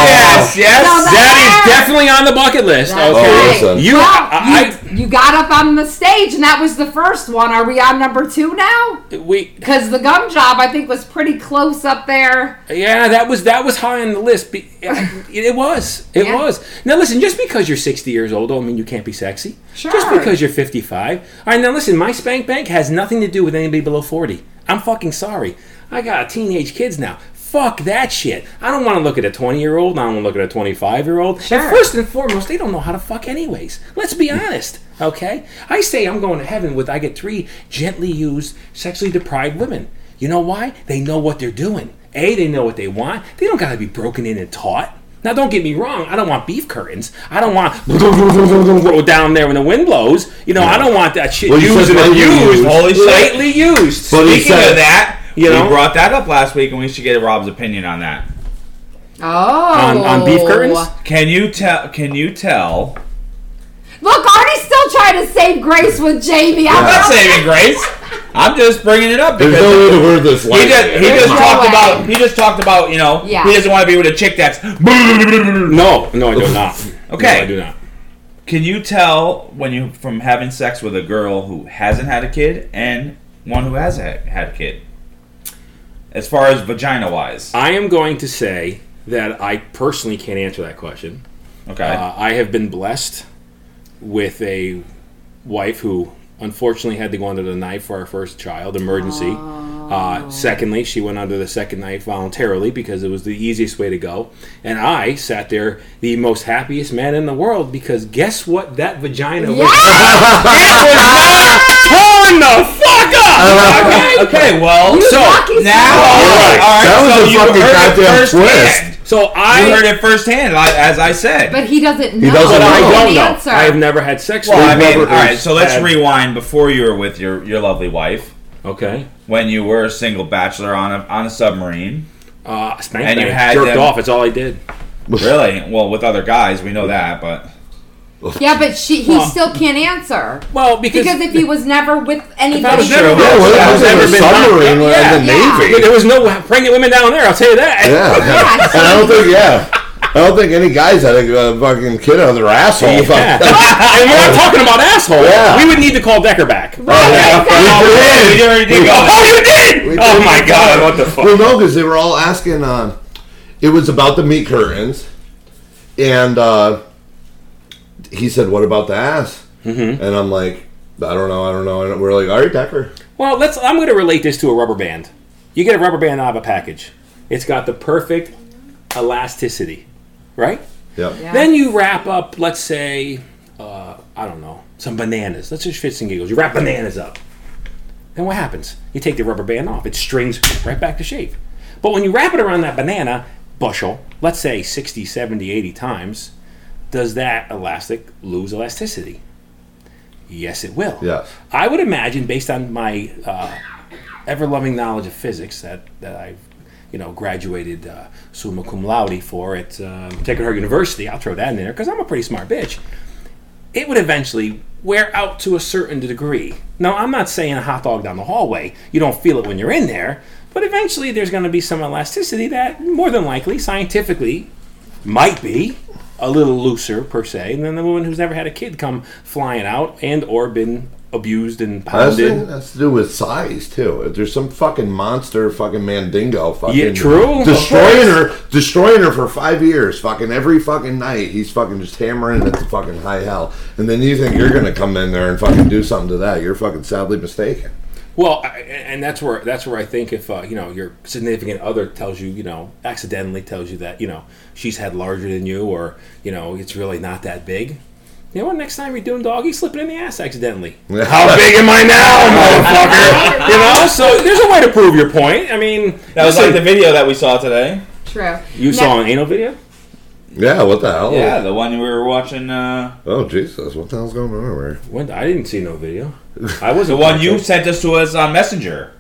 yes, yes. No, that- that is definitely on the bucket list. That's okay, Oh, right. listen. you, Well, I, you, you got up on the stage, and that was the first one. Are we on number two now? We, Because the gum job, I think, was pretty close up there. yeah, that was that was high on the list. It was, it Yeah. was. Now listen, just because you're 60 years old, don't mean you can't be sexy. Sure. Just because you're 55. All right, now listen, my spank bank has nothing to do with anybody below 40. I'm fucking sorry. I got teenage kids now. Fuck that shit. I don't want to look at a 20 year old. I don't want to look at a 25 year old. Sure. And first and foremost, they don't know how to fuck anyways. Let's be honest. Okay? I say I'm going to heaven with I get three gently used, sexually deprived women. You know why? They know what they're doing. A, they know what they want. They don't got to be broken in and taught. Now, don't get me wrong. I don't want beef curtains. I don't want down there when the wind blows. You know, I don't want that shit Well, used said and abused. used. Holy shit. lightly used. But Speaking said- of that, You you know? we brought that up last week, and we should get Rob's opinion on that. Oh. On- on beef curtains? Can you tell? Can you tell? Look, Artie's still trying to save Grace with Jamie. I'm I'm not saving grace. I'm just bringing it up There's because no way to word this. he just he just no talked way. about he just talked about you know Yeah. he doesn't want to be with a chick that's. no, no, I do not. Okay. No, I do not. Can you tell when you from having sex with a girl who hasn't had a kid and one who has had had a kid? As far as vagina wise, I am going to say that I personally can't answer that question. okay. Uh, I have been blessed with a wife who unfortunately had to go under the knife for our first child, emergency. Uh, secondly, she went under the second knife voluntarily because it was the easiest way to go. And I sat there, the most happiest man in the world, because guess what? That vagina was. It was not torn the fuck up! Okay? okay, well, So now, son. all right, That was so a fucking goddamn firsthand. twist. So I You heard it firsthand, like- as I said. But he doesn't know. doesn't but I don't know. Answer. I have never had sex well, with I mean, all never right. So let's had- rewind before you were with your your lovely wife, Okay. when you were a single bachelor on a on a submarine. Uh, spank And you had jerked them- off. It's all I did. Really? Well, with other guys, we know that, but Yeah, but she he Well- still can't answer Well, because, because if he was never with was anybody. never- Yeah, well, Yeah, it was never a been submarine knocked- in the yeah. Navy. there was no pregnant women down there. I'll tell you that. Yeah. Yeah, and I don't think, yeah. I don't think any guys had a uh, fucking kid on their asshole. Yeah. and we're not talking about asshole. Yeah. We would need to call Decker back. yeah. Oh, We you already did go. Oh, you did! We Oh did. my God! What the fuck? Well, no, because they were all asking. Uh, it was about the meat curtains, and uh, he said, "What about the ass?" Mm-hmm. And I'm like, "I don't know, I don't know." And we're like, "All right, Decker." Well, let's. I'm going to relate this to a rubber band. You get a rubber band out of a package. It's got the perfect elasticity, right? Yep. Yeah. Then you wrap up, let's say, uh, I don't know, some bananas. Let's just fit some giggles. You wrap bananas up. Then what happens? You take the rubber band off. It strings right back to shape. But when you wrap it around that banana bushel, let's say 60, 70, 80 times, does that elastic lose elasticity? Yes, it will. Yes. I would imagine, based on my uh, ever-loving knowledge of physics that, that I've, you know, graduated uh, summa cum laude for at um, Sacred University. I'll throw that in there because I'm a pretty smart bitch. It would eventually wear out to a certain degree. Now, I'm not saying a hot dog down the hallway. You don't feel it when you're in there, but eventually there's going to be some elasticity that, more than likely, scientifically, might be a little looser per se than the woman who's never had a kid come flying out and or been abused and That's, pounded. that's to do with size too. If there's some fucking monster, fucking mandingo, fucking Yeah, true. destroying her, destroying her for five years, fucking every fucking night. He's fucking just hammering at the fucking high hell, and then you think you're gonna come in there and fucking do something to that? You're fucking sadly mistaken. Well, I- and that's where that's where I think if uh, you know your significant other tells you, you know, accidentally tells you that you know she's had larger than you, or you know it's really not that big. You know what? Next time you're doing doggy, slip it in the ass accidentally. How big am I now, motherfucker? you know. So there's a way to prove your point. I mean, That was listen, like the video that we saw today. True. you Now- saw an anal video. Yeah, what the hell? Yeah, the one we were watching. Uh, Oh Jesus, what the hell's going on over here? When I didn't see no video. I wasn't The one you sent us to us on Messenger.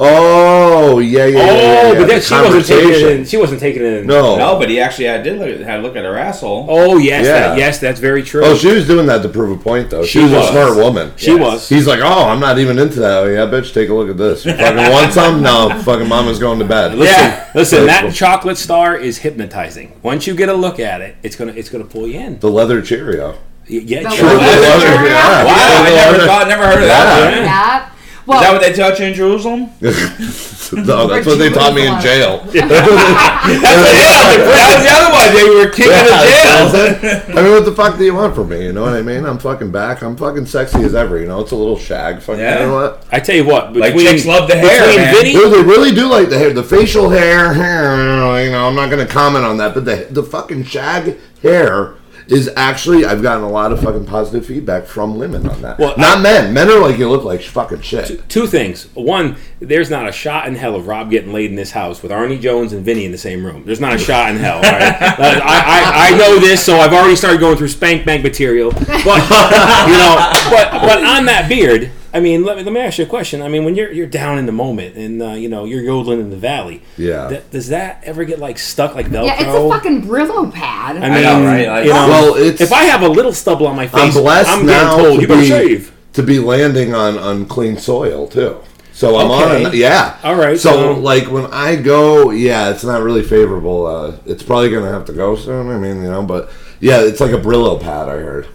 Oh yeah, yeah. yeah, Oh, yeah, but the that, she wasn't taking it. In, she wasn't taking it in. No. No, but he actually had, did look, had a look at her asshole. Oh yes, Yeah. that, yes, that's very true. Oh, she was doing that to prove a point, though. She, She was, was. a smart woman. she Yes. was. He's like, oh, I'm not even into that. Oh, yeah, bitch, take a look at this. You fucking want some? No, fucking mama's going to bed. Listen, Yeah. listen. Like- That chocolate star is hypnotizing. Once you get a look at it, it's gonna it's gonna pull you in. The leather Cheerio. Y- Yeah, The true. leather leather, Cheerio? yeah. Wow, I never thought, never heard of that. Yeah. One. Yeah. Well, Is that what they taught you in Jerusalem? no, that's what they taught me in jail. yeah, that was the other one. They were kicked out of jail. That's. I mean, what the fuck do you want from me? You know what I mean? I'm fucking back. I'm fucking sexy as ever. You know, it's a little shag. Fucking, Yeah. You know what? I tell you what, Like, chicks love the hair, between man. Vinny, Dude, they really do like the hair, the facial hair. hair, You know, I'm not going to comment on that, but the the fucking shag hair is actually. I've gotten a lot of fucking positive feedback from women on that. Well, not men. Men are like, you look like fucking shit. two things. One, there's not a shot in hell of Rob getting laid in this house with Arnie Jones and Vinny in the same room. There's not a shot in hell. All right? Uh, I, I, I know this, so I've already started going through spank bank material. But you know, but but on that beard, I mean, let me let me ask you a question. I mean, when you're you're down in the moment and uh, you know you're yodeling in the valley, Yeah. th- does that ever get like stuck like Velcro? yeah, it's a fucking Brillo pad. I mean, I know, right? Like- you know, Well, it's- if I have a little stubble on my I'm face, I'm, blessed now told to you better be shave. to be landing on unclean soil too. So I'm Okay. on, a, yeah. All right, So, so- like when I go, yeah, it's not really favorable. Uh, it's probably gonna have to go soon. I mean, you know, but yeah, it's like a Brillo pad. I heard.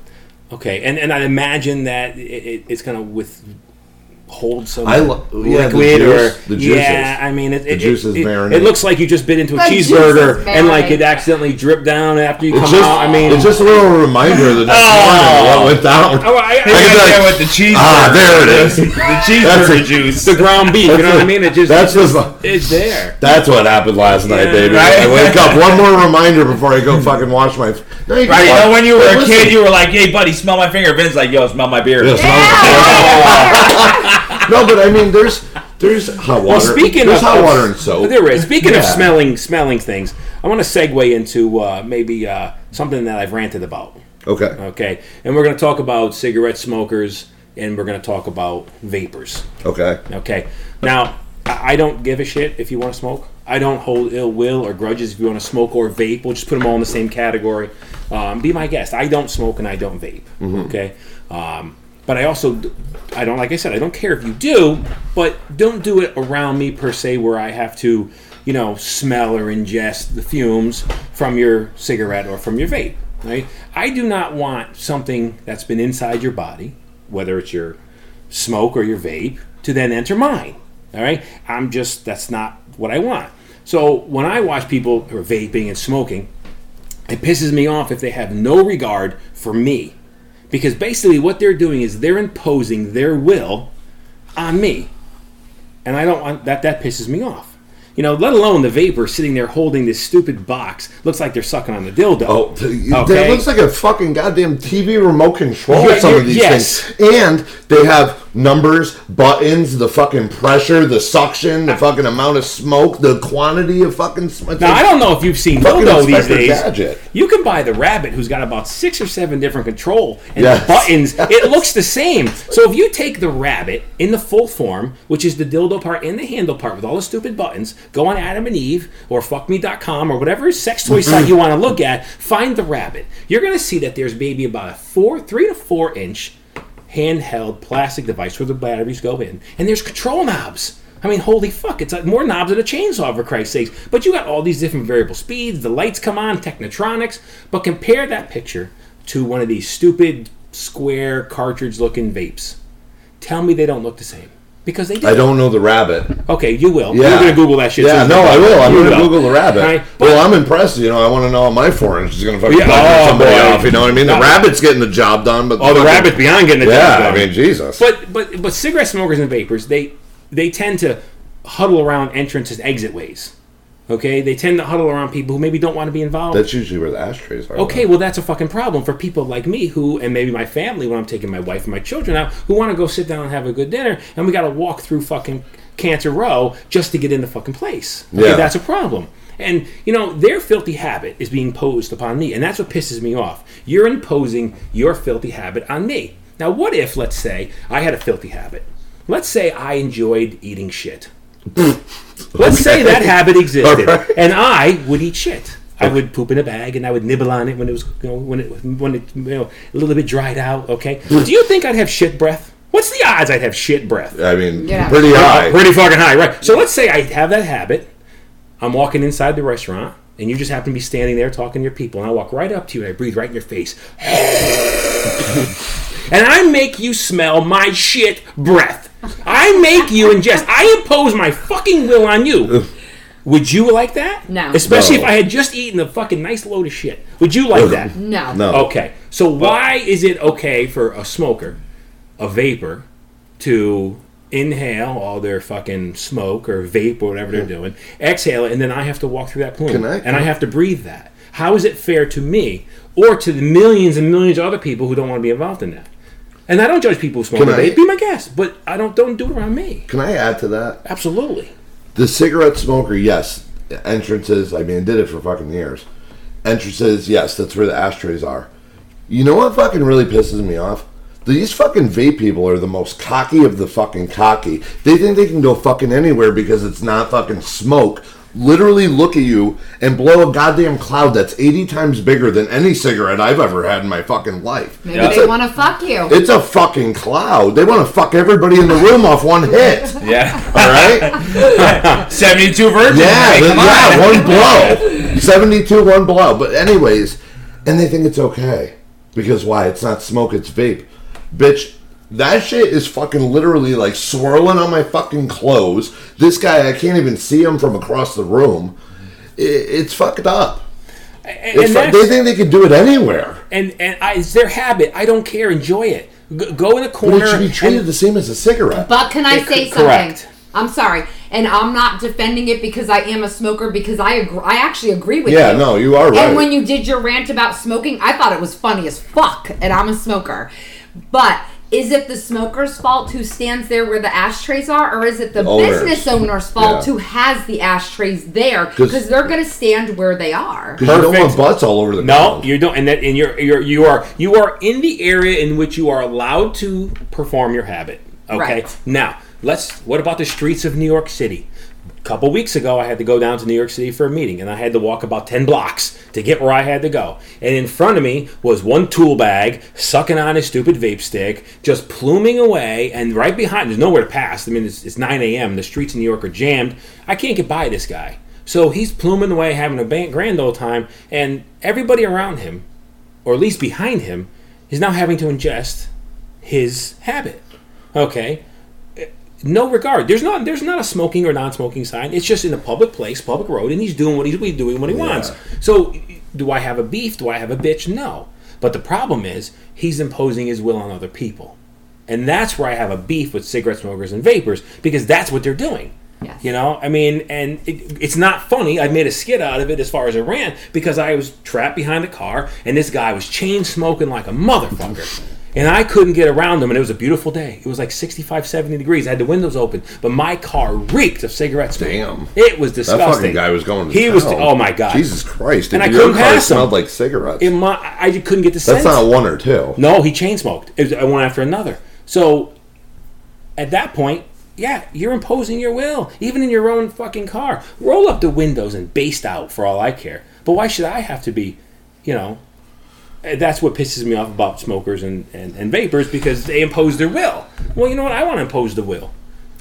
Okay, and and I imagine that it, it, it's gonna with hold some I lo- yeah, the liquid juice- or the juices. yeah. I mean, it, it, juice it, is it, it looks like you just bit into a The cheeseburger and like it accidentally dripped down after you It's come just, out. I mean, it's just a little reminder of the next Oh. morning what went down. Oh, I- I- He I can there like, with the cheeseburger. ah, there it is. The That's cheeseburger a- juice. the ground beef. You know what I mean? It just That's it's, the- it's there. That's what happened last night, Yeah, baby. right? I wake up. One more reminder before I go fucking wash my. No, you Right, you know when you were Hey, a listen. kid, you were like, "Hey, buddy, smell my finger." Vin's like, "Yo, smell my beard." Yeah, smell- no, but I mean, there's There's hot water. Well, speaking there's of hot water and soap. there is. Speaking of smelling, smelling things, I want to segue into uh, maybe uh, something that I've ranted about. Okay. Okay, and we're going to talk about cigarette smokers, and we're going to talk about vapors. Okay. Okay, now I don't give a shit if you want to smoke. I don't hold ill will or grudges if you want to smoke or vape. We'll just put them all in the same category. Um, be my guest. I don't smoke and I don't vape. Okay, um, but I also I don't like I said I don't care if you do, but don't do it around me per se where I have to you know smell or ingest the fumes from your cigarette or from your vape. Right? I do not want something that's been inside your body, whether it's your smoke or your vape to then enter mine. All right, I'm just that's not what I want. So when I watch people who are vaping and smoking, it pisses me off if they have no regard for me, because basically what they're doing is they're imposing their will on me, and I don't want that. That pisses me off. You know, let alone the vapor sitting there holding this stupid box. Looks like they're sucking on the dildo. Oh, th- Okay. that looks like a fucking goddamn TV remote control. Yeah, some of these yes. things, and they have numbers, buttons, the fucking pressure, the suction, the fucking amount of smoke, the quantity of fucking smoke. Now I don't know if you've seen dildo these days. Gadget. You can buy the rabbit who's got about six or seven different control and Yes. buttons. It looks the same. So if you take the rabbit in the full form, which is the dildo part and the handle part with all the stupid buttons, go on Adam and Eve or fuckme.com or whatever sex toy mm-hmm. site you want to look at, find the rabbit. You're going to see that there's maybe about a four, three to four inch handheld plastic device where the batteries go in, and there's control knobs. I mean, holy fuck, it's like more knobs than a chainsaw, for Christ's sakes. But you got all these different variable speeds, the lights come on, Technotronics. But compare that picture to one of these stupid square cartridge looking vapes. Tell me they don't look the same. Because they do. I don't know the rabbit. Okay, you will. Yeah. You're going to Google that shit. Yeah, no, I will. I'm going to. Google the rabbit. Right? Well, I'm impressed. You know, I want to know how my four inch is going to fucking Yeah, oh, somebody boy. off. You know what I mean? The No. rabbit's getting the job done, but Oh, the fucking- rabbit's beyond getting the job Yeah, done. I mean, Jesus. But but but cigarette smokers and vapors, they they tend to huddle around entrance and exit ways. Okay, they tend to huddle around people who maybe don't want to be involved. That's usually where the ashtrays are. Okay, well that's a fucking problem for people like me who, and maybe my family when I'm taking my wife and my children out, who want to go sit down and have a good dinner, and we got to walk through fucking Cancer Row just to get in the fucking place. Okay, Yeah. that's a problem. And you know their filthy habit is being posed upon me, and that's what pisses me off. You're imposing your filthy habit on me. Now, what if, let's say, I had a filthy habit? Let's say I enjoyed eating shit. Let's say that habit existed, All right. and I would eat shit. I would poop in a bag, and I would nibble on it when it was, you know, when it, when it, you know, a little bit dried out. Okay. Do you think I'd have shit breath? What's the odds I'd have shit breath? I mean, Yeah. pretty high. Pretty fucking high, right? So let's say I have that habit. I'm walking inside the restaurant, and you just happen to be standing there talking to your people, and I walk right up to you and I breathe right in your face, and I make you smell my shit breath. I make you ingest. I impose my fucking will on you. Would you like that? No. Especially No. if I had just eaten a fucking nice load of shit. Would you like that? No. No. Okay. So why is it okay for a smoker, a vapor, to inhale all their fucking smoke or vape or whatever they're doing, exhale it, and then I have to walk through that plume Can I- and I have to breathe that? How is it fair to me or to the millions and millions of other people who don't want to be involved in that? And I don't judge people who smoke Can I- vape. Be my guest, but I don't don't do it around me. Can I add to that? Absolutely. The cigarette smoker, yes. Entrances, I mean, I did it for fucking years. Entrances, yes, that's where the ashtrays are. You know what fucking really pisses me off? These fucking vape people are the most cocky of the fucking cocky. They think they can go fucking anywhere because it's not fucking smoke. Literally look at you and blow a goddamn cloud that's 80 times bigger than any cigarette I've ever had in my fucking life. Maybe It's they want to fuck you. It's a fucking cloud. They want to fuck everybody in the room off one hit. Yeah. All right? 72 virgins. Yeah, Hey, the- come on. yeah, one blow. 72, one blow. But anyways, and they think it's okay. Because why? It's not smoke, it's vape. Bitch, that shit is fucking literally like swirling on my fucking clothes. This guy, I can't even see him from across the room. I it's fucked up. And, It's fu- they think they can do it anywhere. and and I, it's their habit. I don't care. Enjoy it. G- go in a But corner. it should be treated and- the same as a cigarette. But can I It- say cor- something? correct. I'm sorry, and I'm not defending it because I am a smoker. Because I agree, I actually agree with Yeah, you. Yeah, no, you are right. And when you did your rant about smoking, I thought it was funny as fuck, and I'm a smoker. But is it the smoker's fault who stands there where the ashtrays are, or is it the Owners. business owner's fault Yeah. who has the ashtrays there because they're going to stand where they are? Because you don't want butts all over the No, ground. you don't, and that, and you're, you're, you are, you are in the area in which you are allowed to perform your habit. Okay. Right. Now, let's. What about the streets of New York City? Couple weeks ago, I had to go down to New York City for a meeting, and I had to walk about ten blocks to get where I had to go. And in front of me was one tool bag sucking on his stupid vape stick, just pluming away. And right behind, there's nowhere to pass. I mean, it's, it's 9 a.m. The streets in New York are jammed. I can't get by this guy. So he's pluming away, having a grand old time, and everybody around him, or at least behind him, is now having to ingest his habit. Okay, no regard. There's not there's not a smoking or non-smoking sign. It's just in a public place, public road, and he's doing what he's doing what he wants. So, do I have a beef? Do I have a bitch? No. But the problem is he's imposing his will on other people, and that's where I have a beef with cigarette smokers and vapors because that's what they're doing. Yes. You know, I mean, and it, it's not funny. I made a skit out of it as far as it ran because I was trapped behind a car and this guy was chain smoking like a motherfucker. And I couldn't get around them, and it was a beautiful day. It was like 65, 70 degrees. I had the windows open, but my car reeked of cigarette smoke. Damn. It was disgusting. that fucking guy was going to He was. Oh my god. Jesus Christ! And I couldn't car pass him. smelled like cigarettes. In my, I just couldn't get the sense. That's sense. not one or two. No, he chain smoked. It was one after another. So at that point, yeah, you're imposing your will, even in your own fucking car. Roll up the windows and baste out for all I care. But why should I have to be, you know? And That's what pisses me off about smokers and, and, and vapors because they impose their will. Well, you know what? I want to impose the will.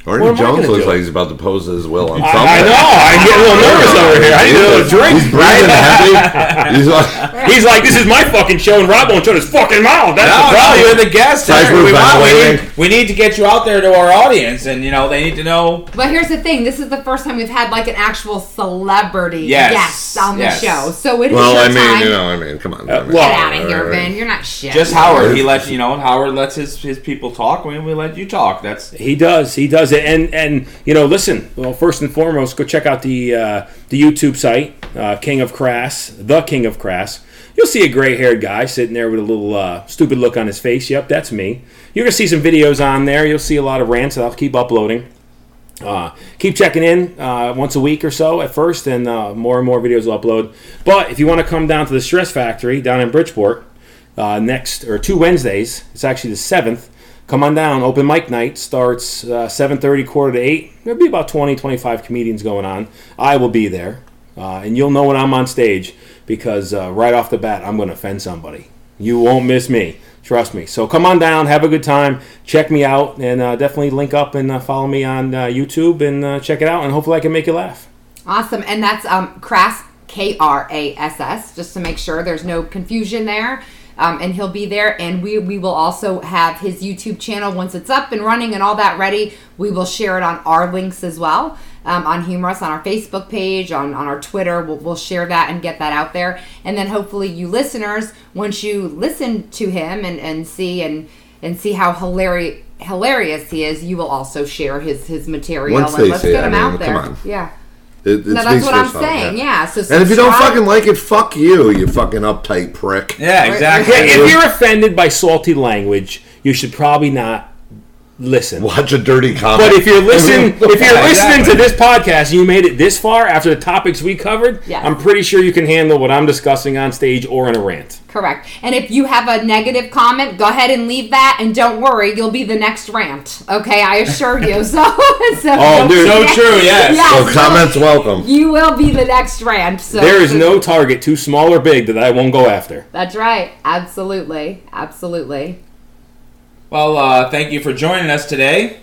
Ernie What Jones looks do? like he's about to pose his will on I, something. I know. I'm getting a little nervous over here. I need a little drink. He's breathing heavy. He's like, He's like, this is my fucking show, and Rob won't shut his fucking mouth. That's No, the no, problem. you're the guest. Guys, we're we, want, we, need, we need to get you out there to our audience, and you know they need to know. But here's the thing: this is the first time we've had like an actual celebrity Yes, guest on the yes. show. So it is well, your I mean, time. you know, I mean, come on. I mean, well, Get out of here, all right. Ben. You're not shit. Just Howard. He lets you know. Howard lets his, his people talk. We we let you talk. That's He does. He does it. And and you know, listen. Well, first and foremost, go check out the uh, the YouTube site, uh, King of Crass, the King of Crass. You'll see a gray-haired guy sitting there with a little uh, stupid look on his face. Yep, that's me. You're gonna see some videos on there. You'll see a lot of rants I'll keep uploading. Uh, keep checking in uh, once a week or so at first, and uh, more and more videos will upload. But if you want to come down to the Stress Factory down in Bridgeport uh, next or two Wednesdays, it's actually the seventh. Come on down. Open mic night starts uh, 7:30, quarter to eight. There'll be about 20, 25 comedians going on. I will be there, and you'll know when I'm on stage because uh, right off the bat, I'm going to offend somebody. You won't miss me. Trust me. So come on down, have a good time, check me out, and uh, definitely link up and uh, follow me on uh, YouTube and uh, check it out. And hopefully, I can make you laugh. Awesome. And that's um, Crass, K R A S S, just to make sure there's no confusion there. Um, and he'll be there. And we, we will also have his YouTube channel once it's up and running and all that ready. We will share it on our links as well. Um, on Humorous, on our Facebook page, on, on our Twitter. We'll, we'll share that and get that out there. And then hopefully you listeners, once you listen to him and, and see and and see how hilarious hilarious he is, you will also share his his material Once and they let's see get him I out there. come on. Yeah. It, it No, that's what I'm itself, saying. Yeah. So And if you don't fucking like it, fuck you, you fucking uptight prick. yeah, exactly. If you're offended by salty language, you should probably not listen. Watch a dirty comic. But if you're listening, if you're listening to this podcast and you made it this far after the topics we covered, Yes. I'm pretty sure you can handle what I'm discussing on stage or in a rant. Correct. And if you have a negative comment, go ahead and leave that, and don't worry, you'll be the next rant. Okay, I assure you. So, so Oh, dude. So true, yes. so comments welcome. You will be the next rant. So There is no target too small or big that I won't go after. That's right. Absolutely. Absolutely. Well, uh, thank you for joining us today.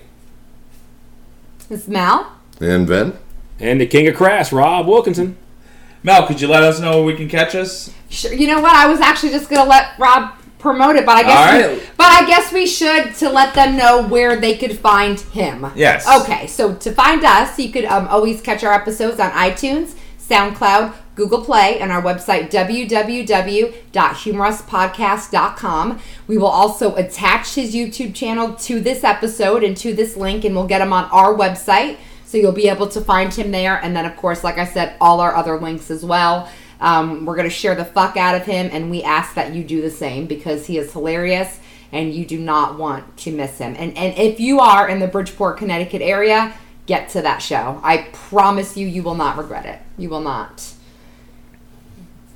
Miss Mel. And Ben? And the king of crass, Rob Wilkinson. Mel, could you let us know where we can catch us? Sure. You know what? I was actually just gonna let Rob promote it, but I guess All we, but I guess we should to let them know where they could find him. Yes. Okay, so to find us, you could um, always catch our episodes on iTunes, SoundCloud, Google Play, and our website www.humourouspodcast.com. We will also attach his YouTube channel to this episode and to this link, and we'll get him on our website. So you'll be able to find him there. And then, of course, like I said, all our other links as well. Um, we're going to share the fuck out of him, and we ask that you do the same because he is hilarious and you do not want to miss him. And and if you are in the Bridgeport, Connecticut area, get to that show. I promise you, you will not regret it. You will not.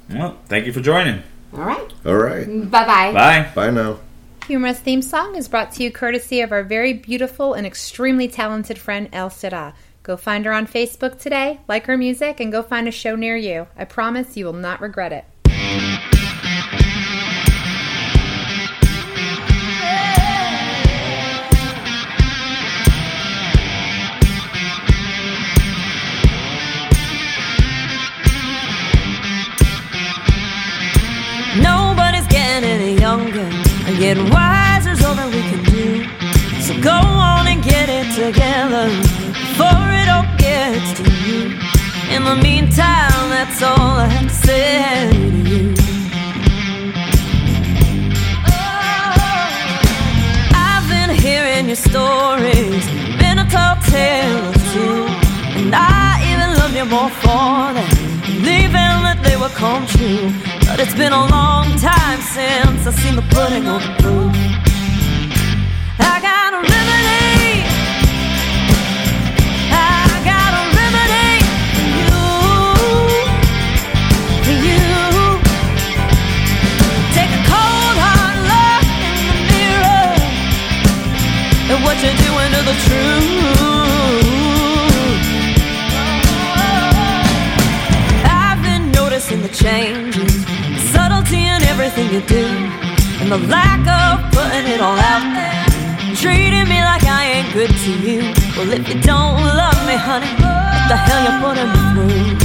Well, thank you for joining. All right. All right. Bye bye. Bye. Bye now. Humorous theme song is brought to you courtesy of our very beautiful and extremely talented friend El Sira. Go find her on Facebook today, like her music, and go find a show near you. I promise you will not regret it. Getting wiser's all that we can do. So go on and get it together before it all gets to you. In the meantime, that's all I have to say to you. Oh, I've been hearing your stories, been a tall tale or two, and I even love you more for that, will come true. But it's been a long time since I've seen the pudding on the proof. I got a remedy. I got a remedy for you. For you. Take a cold hard look in the mirror at what you're doing to the truth. The subtlety in everything you do, and the lack of putting it all out there. Treating me like I ain't good to you. Well, if you don't love me, honey, what the hell you putting me through?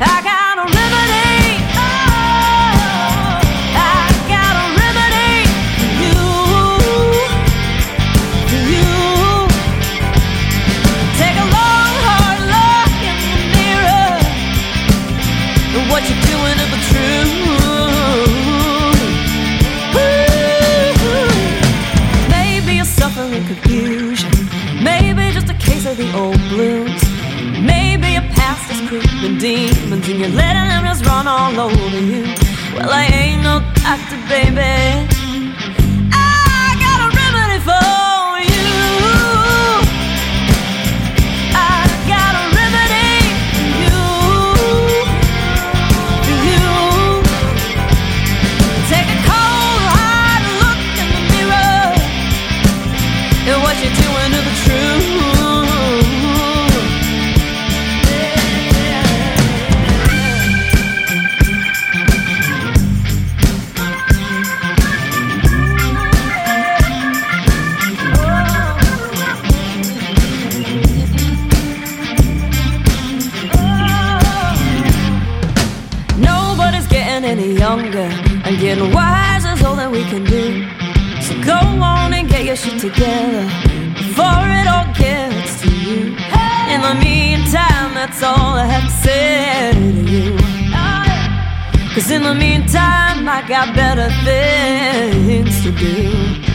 I got a remedy. The old blues. Maybe your past is creeping demons and you're letting them just run all over you. Well, I ain't no doctor, baby. And wise is all that we can do. So go on and get your shit together before it all gets to you. In the meantime, that's all I have to say to you. Cause in the meantime, I got better things to do.